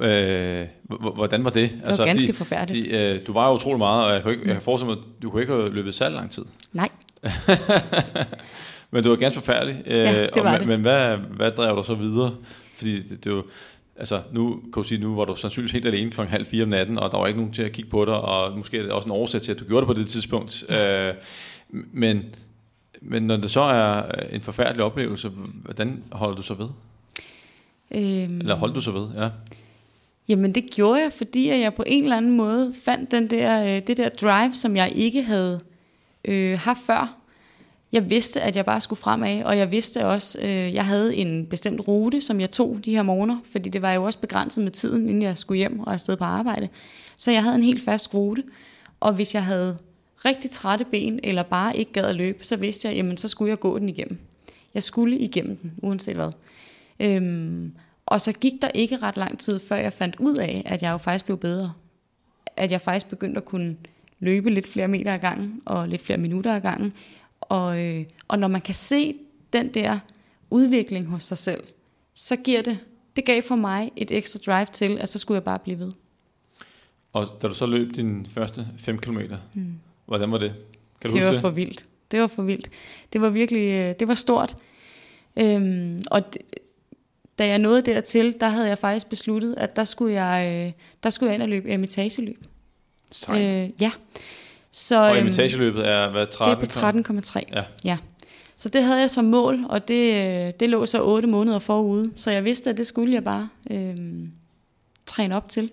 Øh, hvordan var det? Det var altså, ganske fordi, forfærdeligt. Fordi, øh, du var jo utrolig meget, og jeg kan, ikke, jeg kan forestille mig, at du kunne ikke have løbet særlig lang tid. Nej. men det var ganske forfærdeligt. Øh, ja, det var og, det. Men hvad, hvad drev du så videre? Fordi det, det var, altså nu kan du sige, nu var du sandsynligvis helt alene klokken halv fire om natten, og der var ikke nogen til at kigge på dig, og måske er det også en årsag til, at du gjorde det på det tidspunkt. Ja. Øh, men, men når det så er en forfærdelig oplevelse, hvordan holder du så ved? Øhm, Eller holdt du så ved, ja. Jamen det gjorde jeg, fordi jeg på en eller anden måde fandt den der, øh, det der drive, som jeg ikke havde øh, haft før. Jeg vidste, at jeg bare skulle fremad, og jeg vidste også, øh, jeg havde en bestemt rute, som jeg tog de her morgener, fordi det var jo også begrænset med tiden, inden jeg skulle hjem og afsted på arbejde. Så jeg havde en helt fast rute, og hvis jeg havde rigtig trætte ben, eller bare ikke gad at løbe, så vidste jeg, jamen så skulle jeg gå den igennem. Jeg skulle igennem den, uanset hvad. Øhm, og så gik der ikke ret lang tid, før jeg fandt ud af, at jeg jo faktisk blev bedre. At jeg faktisk begyndte at kunne løbe lidt flere meter ad gangen, og lidt flere minutter ad gangen. Og, øh, og når man kan se den der udvikling hos sig selv, så giver det, det gav for mig et ekstra drive til, at så skulle jeg bare blive ved. Og da du så løb din første 5 km, mm. hvordan var det? Kan du det var det? for vildt. Det var for vildt. Det var virkelig, øh, det var stort. Øhm, og det, da jeg nåede dertil, der havde jeg faktisk besluttet, at der skulle jeg, øh, der skulle jeg ind og løbe emitageløb. Sejt. Øh, ja. Så, og emitageløbet øhm, er hvad, 13? Det er på 13,3. Ja. ja. Så det havde jeg som mål, og det, øh, det lå så 8 måneder forude. Så jeg vidste, at det skulle jeg bare øh, træne op til.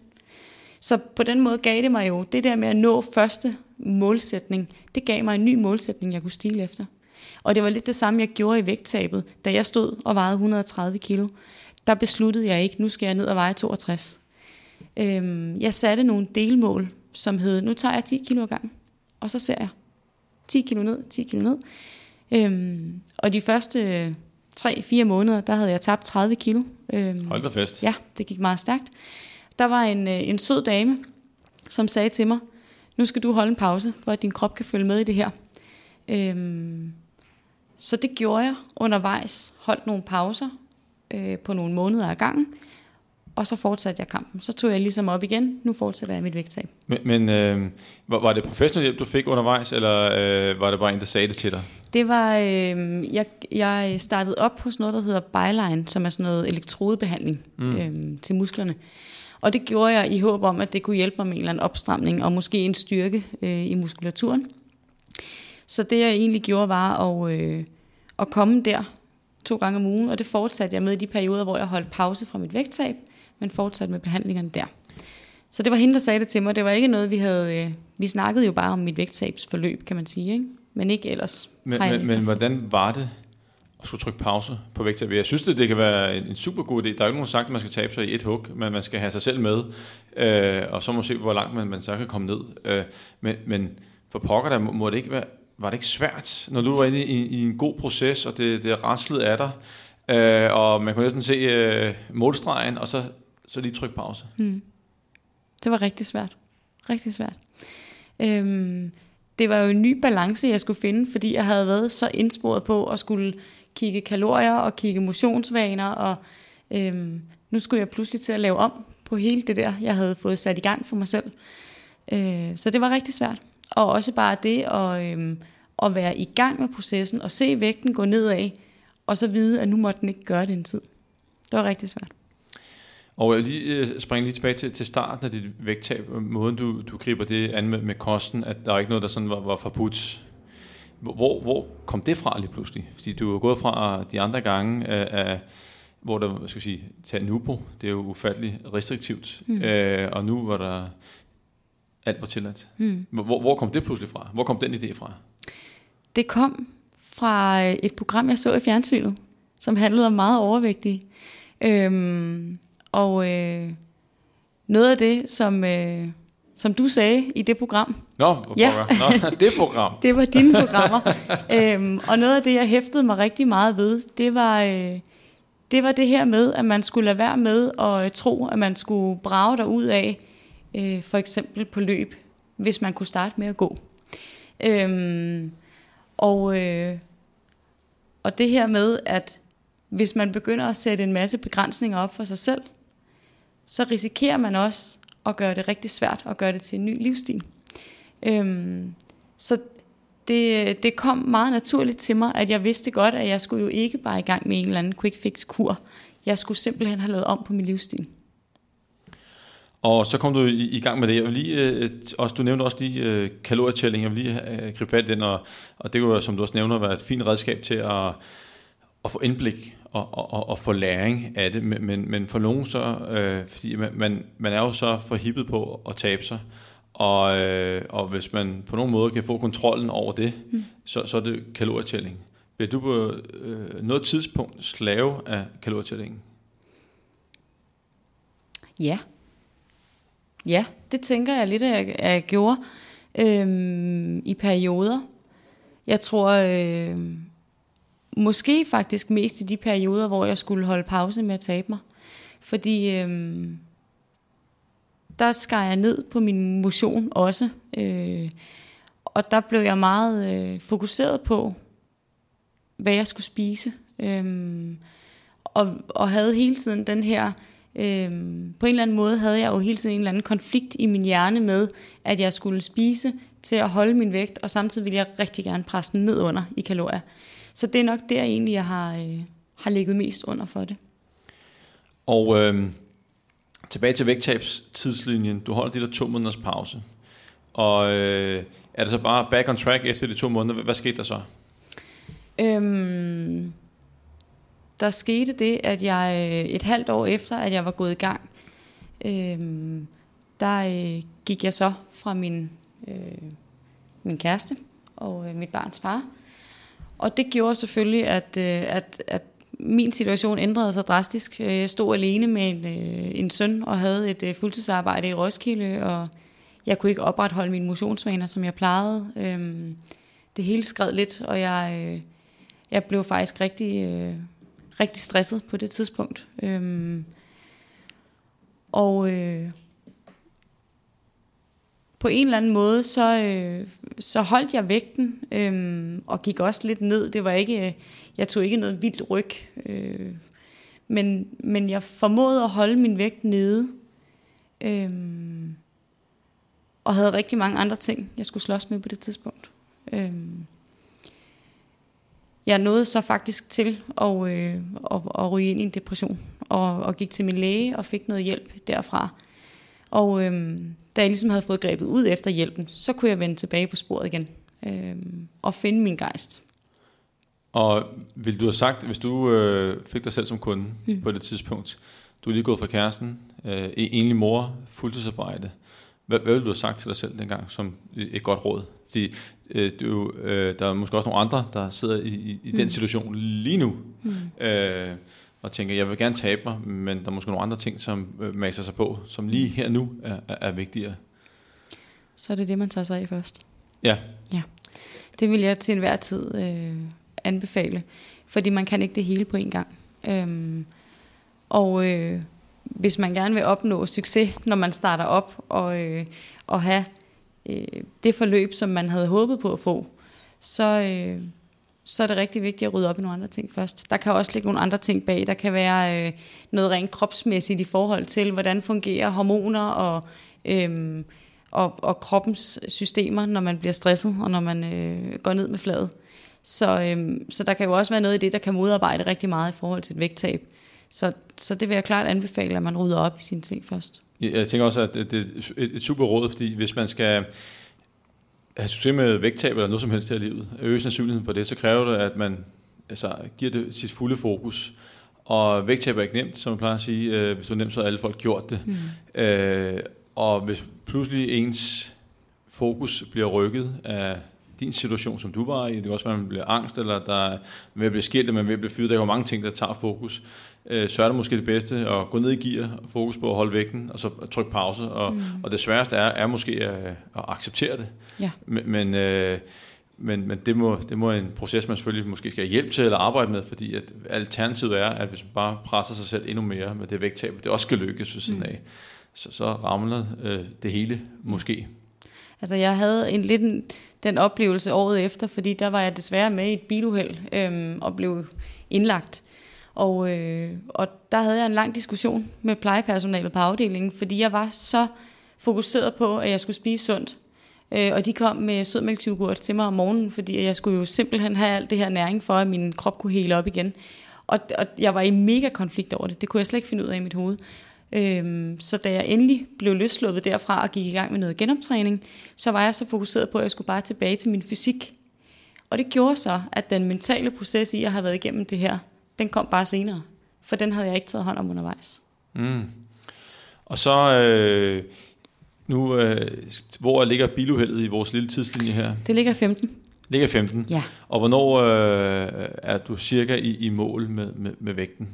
Så på den måde gav det mig jo, det der med at nå første målsætning, det gav mig en ny målsætning, jeg kunne stile efter. Og det var lidt det samme, jeg gjorde i vægttabet, da jeg stod og vejede 130 kilo. Der besluttede jeg ikke, nu skal jeg ned og veje 62. Øhm, jeg satte nogle delmål, som hed, nu tager jeg 10 kilo gang, og så ser jeg 10 kilo ned, 10 kilo ned. Øhm, og de første 3-4 måneder, der havde jeg tabt 30 kilo. Øhm, Hold da fest. Ja, det gik meget stærkt. Der var en, øh, en sød dame, som sagde til mig, nu skal du holde en pause, for at din krop kan følge med i det her. Øhm, så det gjorde jeg undervejs. Holdt nogle pauser øh, på nogle måneder ad gangen. Og så fortsatte jeg kampen. Så tog jeg ligesom op igen. Nu fortsætter jeg mit vægttab. Men, men øh, var, var det professionel hjælp, du fik undervejs, eller øh, var det bare en, der sagde det til dig? Det var, øh, jeg, jeg startede op hos noget, der hedder Byline, som er sådan noget elektrodebehandling mm. øh, til musklerne. Og det gjorde jeg i håb om, at det kunne hjælpe mig med en eller anden opstramning, og måske en styrke øh, i muskulaturen. Så det jeg egentlig gjorde var at, øh, at komme der to gange om ugen, og det fortsatte jeg med i de perioder, hvor jeg holdt pause fra mit vægttab, men fortsatte med behandlingerne der. Så det var hende, der sagde det til mig. Det var ikke noget, vi havde... Øh, vi snakkede jo bare om mit vægttabsforløb, kan man sige, ikke? men ikke ellers. Men, men, men hvordan var det at skulle trykke pause på vægttab? Jeg synes, det, det kan være en, en super god idé. Der er jo ikke nogen, sagt, at man skal tabe sig i et hug, men man skal have sig selv med, øh, og så må se, hvor langt man, man så kan komme ned. Øh, men, men for pokker der, må, må det ikke være var det ikke svært, når du var inde i, i en god proces, og det, det raslede af dig, øh, og man kunne næsten se øh, målstregen, og så, så lige tryk pause? Mm. Det var rigtig svært. Rigtig svært. Øhm, det var jo en ny balance, jeg skulle finde, fordi jeg havde været så indsporet på at skulle kigge kalorier og kigge motionsvaner, og øhm, nu skulle jeg pludselig til at lave om på hele det der, jeg havde fået sat i gang for mig selv. Øh, så det var rigtig svært. Og også bare det at, øhm, at være i gang med processen og se vægten gå nedad, og så vide, at nu måtte den ikke gøre det en tid. Det var rigtig svært. Og jeg lige øh, springe lige tilbage til, til starten af dit vægttab, måden du, du griber det an med, med kosten, at der er ikke noget, der sådan var, var forbudt. Hvor, hvor kom det fra lige pludselig? Fordi du er gået fra de andre gange, af, hvor der, hvad skal jeg sige, tage Nubo, det er jo ufattelig restriktivt, mm. øh, og nu var der alt var tilladt. Mm. Hvor, hvor kom det pludselig fra? Hvor kom den idé fra? Det kom fra øh, et program, jeg så i fjernsynet, som handlede om meget overvægtige. Øhm, og øh, noget af det, som, øh, som du sagde i det program. Nå, hvor ja. Nå det program. det var dine programmer. øhm, og noget af det, jeg hæftede mig rigtig meget ved, det var, øh, det var det her med, at man skulle lade være med at tro, at man skulle brage der ud af, øh, for eksempel på løb, hvis man kunne starte med at gå. Øhm, og, øh, og det her med, at hvis man begynder at sætte en masse begrænsninger op for sig selv, så risikerer man også at gøre det rigtig svært at gøre det til en ny livsstil. Øhm, så det, det kom meget naturligt til mig, at jeg vidste godt, at jeg skulle jo ikke bare i gang med en eller anden quick fix kur. Jeg skulle simpelthen have lavet om på min livsstil. Og så kom du i, i gang med det. Jeg vil lige, øh, også, du nævnte også lige øh, kalorietælling. Jeg vil lige øh, gribe fat i den, og, og det kunne, som du også nævner, være et fint redskab til at, at få indblik og, og, og få læring af det. Men, men, men for nogen så, øh, fordi man, man, man er jo så forhippet på at tabe sig, og, øh, og hvis man på nogen måde kan få kontrollen over det, mm. så, så er det kalorietælling. Bliver du på øh, noget tidspunkt slave af kalorietællingen? Ja. Ja, det tænker jeg lidt, at jeg, at jeg gjorde øhm, i perioder. Jeg tror øh, måske faktisk mest i de perioder, hvor jeg skulle holde pause med at tabe mig. Fordi øh, der skar jeg ned på min motion også. Øh, og der blev jeg meget øh, fokuseret på, hvad jeg skulle spise. Øh, og, og havde hele tiden den her Øh, på en eller anden måde havde jeg jo hele tiden en eller anden konflikt i min hjerne med, at jeg skulle spise til at holde min vægt, og samtidig ville jeg rigtig gerne presse den ned under i kalorier. Så det er nok der egentlig, jeg har, øh, har ligget mest under for det. Og øh, tilbage til vægttabstidslinjen. Du holder de der to måneders pause. Og øh, er det så bare back on track efter de to måneder? Hvad, skete der så? Øhm, der skete det, at jeg øh, et halvt år efter, at jeg var gået i gang, øh, der øh, gik jeg så fra min, øh, min kæreste og øh, mit barns far. Og det gjorde selvfølgelig, at, øh, at, at min situation ændrede sig drastisk. Øh, jeg stod alene med en, øh, en søn og havde et fuldtidsarbejde i Roskilde, og jeg kunne ikke opretholde mine motionsvaner, som jeg plejede. Øhm, det hele skred lidt, og jeg, jeg blev faktisk rigtig... Rigtig stresset på det tidspunkt. Øhm, og på en eller anden måde, så, øh, så holdt jeg vægten øh, og gik også lidt ned. Det var ikke, øh, jeg tog ikke noget vildt ryg. Øh, men, men jeg formåede at holde min vægt nede. Øh, og havde rigtig mange andre ting, jeg skulle slås med på det tidspunkt. Øh, jeg nåede så faktisk til at, øh, at, at ryge ind i en depression, og, og gik til min læge og fik noget hjælp derfra. Og øh, da jeg ligesom havde fået grebet ud efter hjælpen, så kunne jeg vende tilbage på sporet igen øh, og finde min gejst. Og vil du have sagt, hvis du øh, fik dig selv som kunde mm. på det tidspunkt, du er lige gået fra kæresten, øh, enlig mor, fuldtidsarbejde, hvad, hvad ville du have sagt til dig selv dengang som et godt råd? Fordi øh, du, øh, der er måske også nogle andre, der sidder i, i, i mm. den situation lige nu, mm. øh, og tænker, jeg vil gerne tabe mig, men der er måske nogle andre ting, som øh, maser sig på, som lige her nu er, er, er vigtigere. Så er det det, man tager sig af først. Ja. Ja. Det vil jeg til enhver tid øh, anbefale, fordi man kan ikke det hele på en gang. Øhm, og øh, hvis man gerne vil opnå succes, når man starter op og, øh, og have øh, det forløb, som man havde håbet på at få, så, øh, så er det rigtig vigtigt at rydde op i nogle andre ting først. Der kan også ligge nogle andre ting bag. Der kan være øh, noget rent kropsmæssigt i forhold til, hvordan fungerer hormoner og, øh, og, og kroppens systemer, når man bliver stresset og når man øh, går ned med fladet. Så, øh, så der kan jo også være noget i det, der kan modarbejde rigtig meget i forhold til et vægttab. Så, så det vil jeg klart anbefale, at man rydder op i sine ting først. Jeg tænker også, at det er et, et super råd, fordi hvis man skal have succes med vægttab eller noget som helst her i livet, øge sandsynligheden for det, så kræver det, at man altså, giver det sit fulde fokus. Og vægttab er ikke nemt, som man plejer at sige. Øh, hvis det er nemt, så har alle folk gjort det. Mm. Øh, og hvis pludselig ens fokus bliver rykket af din situation, som du var i. Det kan også være, at man bliver angst, eller der er ved at blive skilt, eller man vil blive fyret. Der er jo mange ting, der tager fokus. Øh, så er det måske det bedste at gå ned i gear, fokus på at holde vægten, og så trykke pause. Og, mm. og det sværeste er, er måske at, at acceptere det. Ja. Men, men, øh, men, men det, må, det må en proces, man selvfølgelig måske skal hjælpe til eller arbejde med, fordi at alternativet er, at hvis man bare presser sig selv endnu mere med det vægttab, det også skal lykkes ved siden mm. af, så, så ramler øh, det hele måske. Altså jeg havde en lidt en, den oplevelse året efter, fordi der var jeg desværre med i et biluheld øhm, og blev indlagt. Og, øh, og der havde jeg en lang diskussion med plejepersonalet på afdelingen, fordi jeg var så fokuseret på, at jeg skulle spise sundt. Øh, og de kom med sødmælksjoghurt til mig om morgenen, fordi jeg skulle jo simpelthen have alt det her næring for, at min krop kunne hele op igen. Og, og jeg var i mega konflikt over det. Det kunne jeg slet ikke finde ud af i mit hoved. Øhm, så da jeg endelig blev løsslået derfra og gik i gang med noget genoptræning, så var jeg så fokuseret på, at jeg skulle bare tilbage til min fysik. Og det gjorde så, at den mentale proces i at have været igennem det her, den kom bare senere. For den havde jeg ikke taget hånd om undervejs. Mm. Og så, øh, nu, øh, hvor ligger biluheldet i vores lille tidslinje her? Det ligger 15. Ligger 15? Ja. Og hvornår øh, er du cirka i, i mål med, med, med vægten?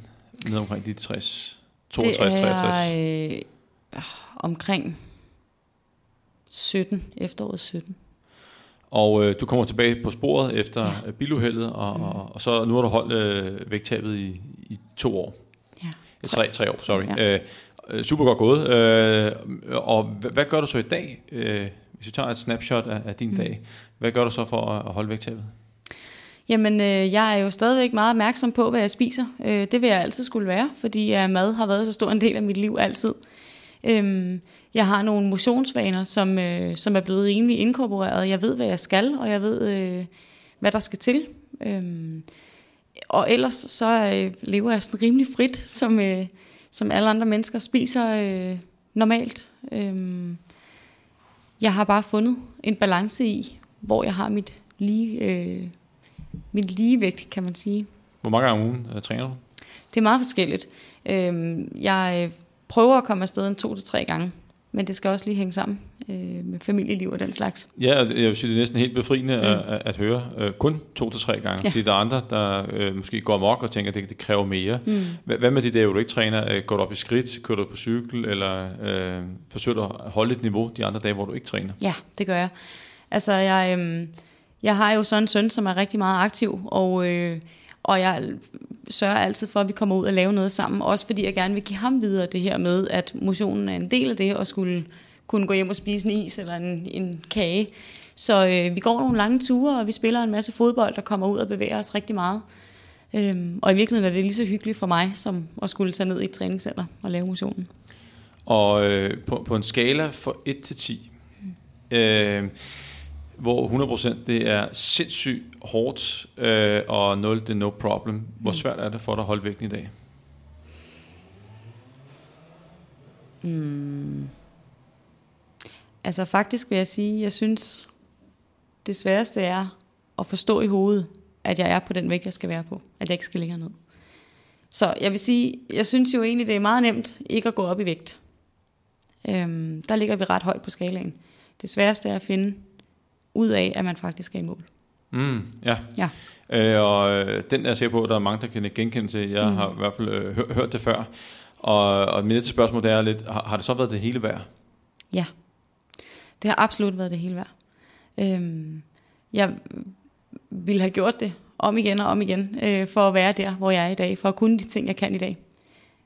Ned omkring de 60? 62, det er 63? øh, omkring 17, efteråret 17. Og øh, du kommer tilbage på sporet efter Ja. biluheldet, og, Mm. og, og så nu har du holdt øh, vægttabet i, i to år. Ja. Ja, Tre, tre år, sorry. Ja. Ja. Øh, super godt gået. Øh, og hvad, hvad gør du så i dag, øh, hvis du tager et snapshot af, af din Mm. mm. dag? Hvad gør du så for at, at holde vægttabet? Jamen, øh, jeg er jo stadigvæk meget opmærksom på, hvad jeg spiser. Øh, det vil jeg altid skulle være, fordi øh, mad har været så stor en del af mit liv altid. Øhm, jeg har nogle motionsvaner, som, øh, som er blevet rimelig inkorporeret. Jeg ved, hvad jeg skal, og jeg ved, øh, hvad der skal til. Øhm, og ellers så øh, lever jeg sådan rimelig frit, som, øh, som alle andre mennesker spiser øh, normalt. Øhm, jeg har bare fundet en balance i, hvor jeg har mit lige... Øh, min ligevægt, kan man sige. Hvor mange gange om ugen øh, træner du? Det er meget forskelligt. Øhm, jeg øh, prøver at komme afsted en to til tre gange, men det skal også lige hænge sammen øh, med familieliv og den slags. Ja, jeg vil sige, det er næsten helt befriende mm. at, at høre øh, kun to til tre gange. Ja. Fordi der er andre, der øh, måske går amok og tænker, at det, det kræver mere. Mm. Hvad, med de dage, hvor du ikke træner? Øh, Går du op i skridt? Kører du på cykel? Eller øh, forsøger du at holde et niveau de andre dage, hvor du ikke træner? Ja, det gør jeg. Altså, jeg, øhm, jeg har jo sådan en søn, som er rigtig meget aktiv, og, øh, og jeg sørger altid for, at vi kommer ud og laver noget sammen. Også fordi jeg gerne vil give ham videre det her med, at motionen er en del af det, og skulle kunne gå hjem og spise en is eller en, en kage. Så øh, vi går nogle lange ture, og vi spiller en masse fodbold, der kommer ud og bevæger os rigtig meget. Øhm, og i virkeligheden er det lige så hyggeligt for mig, som at skulle tage ned i et træningscenter og lave motionen. Og øh, på, på en skala fra 1 til 10, øh, hvor 100% det er sindssygt hårdt, øh, og 0 det er no problem. Hvor svært er det for dig at holde vægten i dag? Altså faktisk vil jeg sige, jeg synes, det sværeste er at forstå i hovedet, at jeg er på den vægt, jeg skal være på. At jeg ikke skal længere ned. Så jeg vil sige, jeg synes jo egentlig, det er meget nemt ikke at gå op i vægt. Øhm, der ligger vi ret højt på skalaen. Det sværeste er at finde ud af, at man faktisk er i mål. Mm, ja. Ja. Øh, og øh, den er jeg sikker på, der er mange, der kan genkende til. Jeg mm. har i hvert fald øh, hør, hørt det før. Og, og mit spørgsmål det er lidt, har, har det så været det hele værd? Ja, det har absolut været det hele værd. Øhm, jeg ville have gjort det om igen og om igen, øh, for at være der, hvor jeg er i dag, for at kunne de ting, jeg kan i dag.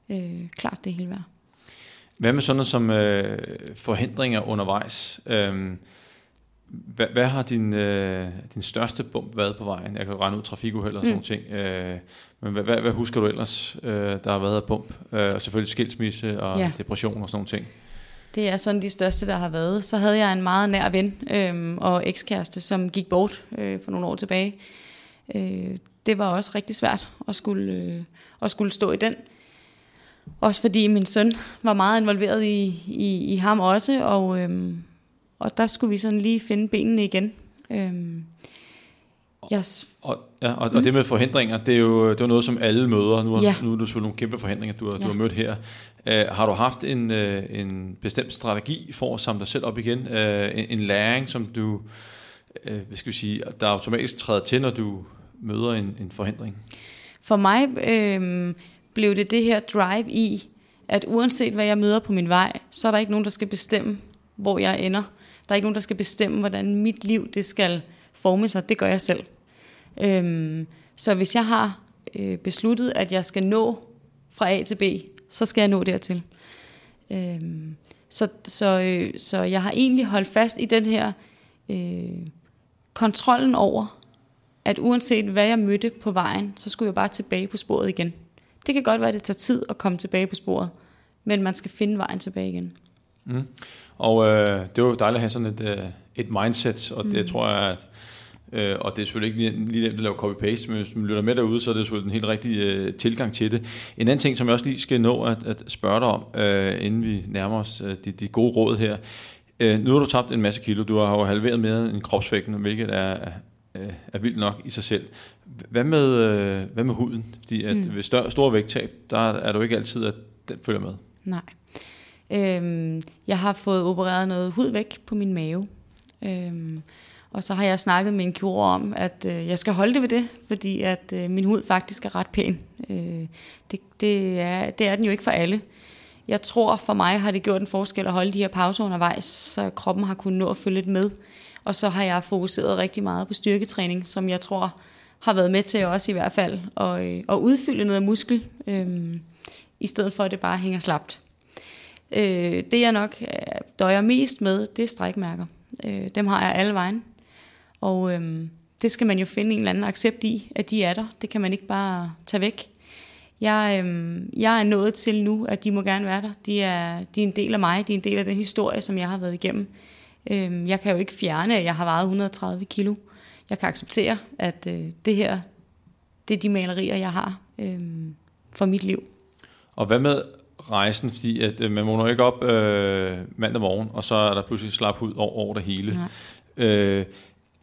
Øh, klart det hele værd. Hvad med sådan noget som øh, forhindringer undervejs? Øhm, hvad, hvad har din, øh, din største bump været på vejen? Jeg kan regne ud trafikuheld og sådan Mm. ting. Øh, men hvad, hvad, hvad husker du ellers, øh, der har været af bump? Øh, og selvfølgelig skilsmisse og Ja. depression og sådan nogle ting. Det er sådan de største, der har været. Så havde jeg en meget nær ven øhm, og ekskæreste, som gik bort øh, for nogle år tilbage. Øh, det var også rigtig svært at skulle, øh, at skulle stå i den. Også fordi min søn var meget involveret i, i, i ham også, og, øhm, og der skulle vi sådan lige finde benene igen. Øhm, Yes. Og, ja, og, mm. og det med forhindringer, det er jo det er noget, som alle møder. Nu, Ja. nu er du selvfølgelig nogle kæmpe forhindringer, du har. Ja. du har mødt her. Uh, har du haft en, uh, en bestemt strategi for at samle dig selv op igen? Uh, en, en læring, som du, uh, hvad skal vi sige, der automatisk træder til, når du møder en, en forhindring? For mig øh, blev det det her drive i, at uanset hvad jeg møder på min vej, så er der ikke nogen, der skal bestemme, hvor jeg ender. Der er ikke nogen, der skal bestemme, hvordan mit liv det skal forme sig. Det gør jeg selv. Øhm, så hvis jeg har øh, besluttet, at jeg skal nå fra A til B, så skal jeg nå dertil. Øhm, så, så, øh, så jeg har egentlig holdt fast i den her øh, kontrollen over, at uanset hvad jeg mødte på vejen, så skulle jeg bare tilbage på sporet igen. Det kan godt være, at det tager tid at komme tilbage på sporet, men man skal finde vejen tilbage igen. Mm. Og øh, det er jo dejligt at have sådan et, øh, et mindset, og det tror jeg, at Øh, og det er selvfølgelig ikke lige, nemt at lave copy-paste, men hvis man lytter med derude, så er det selvfølgelig en helt rigtig øh, tilgang til det. En anden ting, som jeg også lige skal nå at, at spørge dig om, øh, inden vi nærmer os øh, de, de gode råd her. Øh, nu har du tabt en masse kilo, du har jo halveret mere end kropsvægten, hvilket er, er, er vildt nok i sig selv. Hvad med, øh, hvad med huden? Fordi at mm. ved større, store vægttab, der er du ikke altid, at den følger med. Nej. Øhm, jeg har fået opereret noget hud væk på min mave. Øhm, og så har jeg snakket med en kirurg om, at øh, jeg skal holde det ved det, fordi at øh, min hud faktisk er ret pæn. Øh, det, det, er, det er den jo ikke for alle. Jeg tror, for mig har det gjort en forskel at holde de her pauser undervejs, så kroppen har kunnet nå at følge lidt med. Og så har jeg fokuseret rigtig meget på styrketræning, som jeg tror har været med til også i hvert fald at, øh, at udfylde noget muskel, øh, i stedet for at det bare hænger slapt. Øh, det jeg nok øh, døjer mest med, det er strækmærker. Øh, dem har jeg alle vejen. Og øh, det skal man jo finde en eller anden accept i, at de er der. Det kan man ikke bare tage væk. Jeg, øh, jeg er nået til nu, at de må gerne være der. De er, de er en del af mig. De er en del af den historie, som jeg har været igennem. Øh, jeg kan jo ikke fjerne, at jeg har vejet 130 kilo. Jeg kan acceptere, at øh, det her, det er de malerier, jeg har øh, for mit liv. Og hvad med rejsen? Fordi at, øh, man vågner ikke op øh, mandag morgen, og så er der pludselig slap ud over, over det hele. Nej. Øh,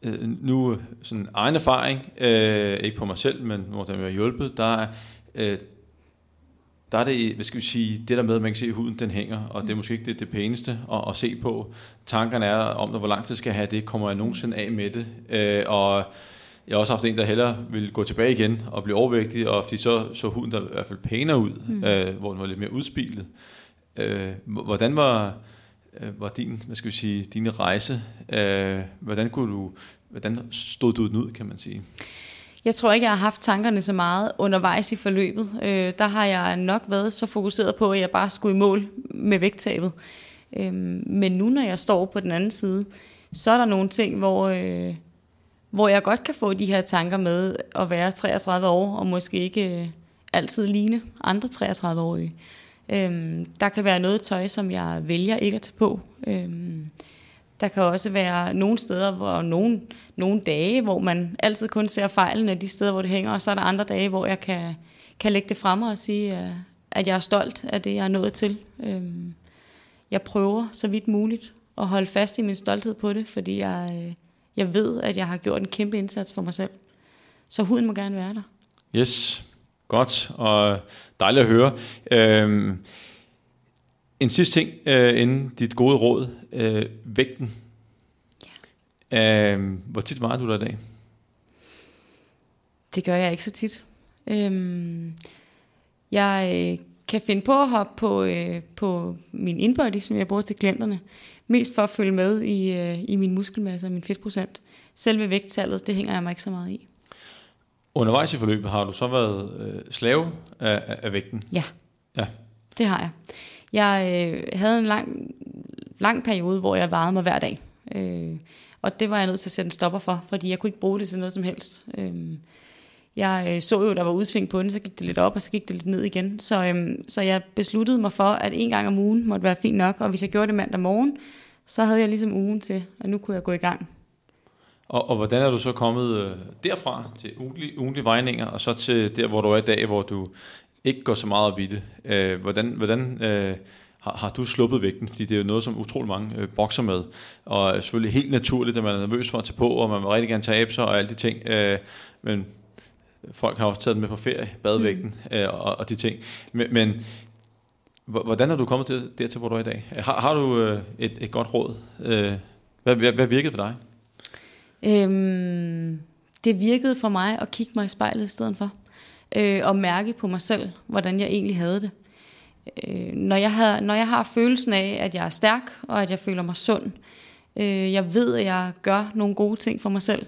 øh, nu sådan egen erfaring, øh, ikke på mig selv, men hvor der har hjulpet, der er, øh, der er det, hvad skal vi sige, det der med, at man kan se, at huden den hænger, og det er måske ikke det, det pæneste at, at se på. Tankerne er om, hvor lang tid skal jeg have det, kommer jeg nogensinde af med det, øh, og jeg har også haft en, der hellere vil gå tilbage igen og blive overvægtig, og fordi så så huden der i hvert fald pænere ud, mm. øh, hvor den var lidt mere udspilet. Øh, hvordan var, øh, var din, hvad skal vi sige, din rejse? Øh, hvordan kunne du, hvordan stod du den ud, kan man sige? Jeg tror ikke, jeg har haft tankerne så meget undervejs i forløbet. Øh, der har jeg nok været så fokuseret på, at jeg bare skulle i mål med vægttabet. Øh, men nu, når jeg står på den anden side, så er der nogle ting, hvor, øh, hvor jeg godt kan få de her tanker med at være 33 år, og måske ikke øh, altid ligne andre 33-årige. Øhm, der kan være noget tøj, som jeg vælger ikke at tage på. Øhm, der kan også være nogle steder, hvor nogle, nogle dage, hvor man altid kun ser fejlene de steder, hvor det hænger, og så er der andre dage, hvor jeg kan, kan lægge det frem og sige, at- at jeg er stolt af det, jeg er nået til. Øhm, Jeg prøver så vidt muligt at holde fast i min stolthed på det, fordi jeg, øh, jeg ved, at jeg har gjort en kæmpe indsats for mig selv. Så huden må gerne være der. Yes, godt, og dejligt at høre. Øhm, en sidste ting, øh, inden dit gode råd, øh, vægten. Ja. Øhm, hvor tit vejer du dig i dag? Det gør jeg ikke så tit. Øhm, jeg øh, kan finde på at hoppe på, øh, på min InBody, som jeg bruger til klienterne, mest for at følge med i, øh, i min muskelmasse og min fedtprocent. Selve vægttallet, det hænger jeg mig ikke så meget i. Undervejs i forløbet har du så været øh, slave af, af, af vægten? Ja. Ja. Det har jeg. Jeg øh, havde en lang, lang periode, hvor jeg vejede mig hver dag. Øh, og det var jeg nødt til at sætte en stopper for, fordi jeg kunne ikke bruge det til noget som helst. Øh, jeg øh, så jo, der var udsving på den, så gik det lidt op, og så gik det lidt ned igen. Så, øh, så jeg besluttede mig for, at en gang om ugen måtte være fint nok, og hvis jeg gjorde det mandag morgen, så havde jeg ligesom ugen til, og nu kunne jeg gå i gang. Og, og hvordan er du så kommet øh, derfra til ugentlige, ugentlige vejninger, og så til der, hvor du er i dag, hvor du ikke går så meget op i det? Øh, hvordan, hvordan øh, har, har du sluppet vægten? Fordi det er jo noget, som utrolig mange øh, bokser med. Og selvfølgelig helt naturligt, at man er nervøs for at tage på, og man vil rigtig gerne tabe sig og alle de ting. Øh, men folk har også taget den med på ferie, badevægten mm. øh, og, og de ting. Men, men hvordan er du kommet til, dertil, hvor du er i dag? Har, har du øh, et, et godt råd? Øh, hvad, hvad, hvad virkede for dig? Øhm, det virkede for mig at kigge mig i spejlet i stedet for. Øh, og mærke på mig selv, hvordan jeg egentlig havde det. Øh, når, jeg har, når jeg har følelsen af, at jeg er stærk, og at jeg føler mig sund, øh, jeg ved, at jeg gør nogle gode ting for mig selv,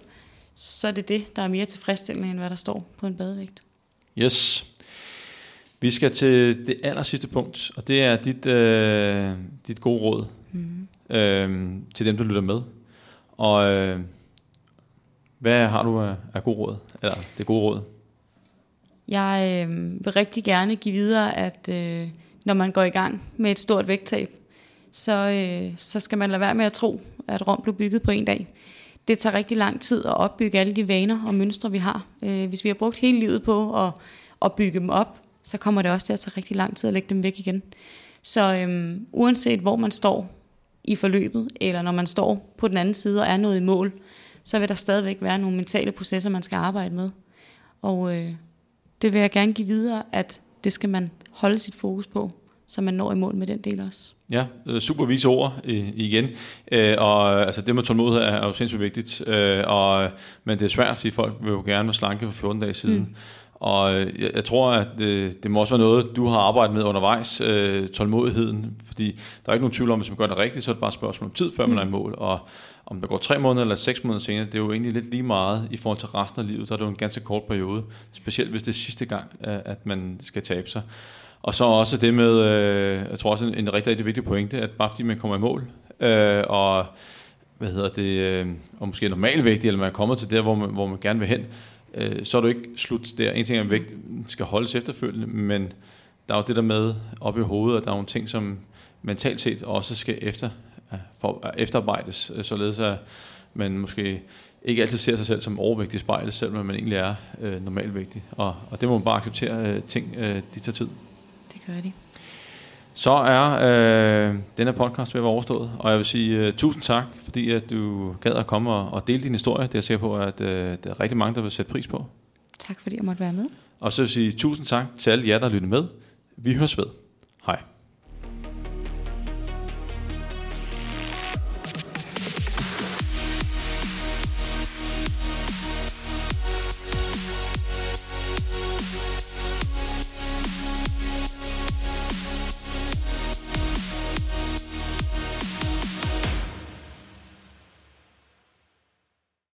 så er det det, der er mere tilfredsstillende, end hvad der står på en badevægt. Yes. Vi skal til det aller sidste punkt, og det er dit, øh, dit gode råd mm. øh, til dem, der lytter med. Og øh, hvad har du af, af gode råd, eller det gode råd? Jeg øh, vil rigtig gerne give videre, at øh, når man går i gang med et stort vægttab, så, øh, så skal man lade være med at tro, at Rom blev bygget på en dag. Det tager rigtig lang tid at opbygge alle de vaner og mønstre, vi har. Øh, hvis vi har brugt hele livet på at, at bygge dem op, så kommer det også til at tage rigtig lang tid at lægge dem væk igen. Så øhm, uanset hvor man står i forløbet, eller når man står på den anden side og er nået i mål, så vil der stadigvæk være nogle mentale processer, man skal arbejde med. Og øh, det vil jeg gerne give videre, at det skal man holde sit fokus på, så man når i mål med den del også. Ja, øh, super vise ord igen. Øh, og altså, det med tålmodighed er jo sindssygt vigtigt. Øh, og, men det er svært, fordi folk vil jo gerne være slanke for 14 dage siden. Mm. Og jeg, jeg tror, at det, det må også være noget, du har arbejdet med undervejs, øh, tålmodigheden. Fordi der er ikke nogen tvivl om, at hvis man gør det rigtigt, så er det bare et spørgsmål om tid, før mm. man er i mål. Og om der går tre måneder eller seks måneder senere, det er jo egentlig lidt lige meget i forhold til resten af livet. Der er det jo en ganske kort periode. Specielt hvis det er sidste gang, at man skal tabe sig. Og så også det med, øh, jeg tror også en, en rigtig, rigtig vigtig pointe, at bare fordi man kommer i mål, øh, og hvad hedder det, øh, og måske normalvægtig, eller man er kommet til der, hvor man, hvor man gerne vil hen, øh, så er du ikke slut der. En ting er, at vægt skal holdes efterfølgende, men der er jo det der med op i hovedet, og der er nogle ting, som mentalt set også skal efter, øh, for, øh, efterarbejdes, øh, således at man måske ikke altid ser sig selv som overvægtig i spejlet, selvom man egentlig er øh, normalvægtig. Og, og det må man bare acceptere, øh, ting øh, de tager tid. Gør de. Så er øh, denne podcast ved at være overstået, og jeg vil sige uh, tusind tak, fordi at du gad at komme og, og dele din historie. Det er jeg sikker på, at uh, der er rigtig mange, der vil sætte pris på. Tak fordi jeg måtte være med. Og så vil jeg sige tusind tak til alle jer, der lytter med. Vi høres ved.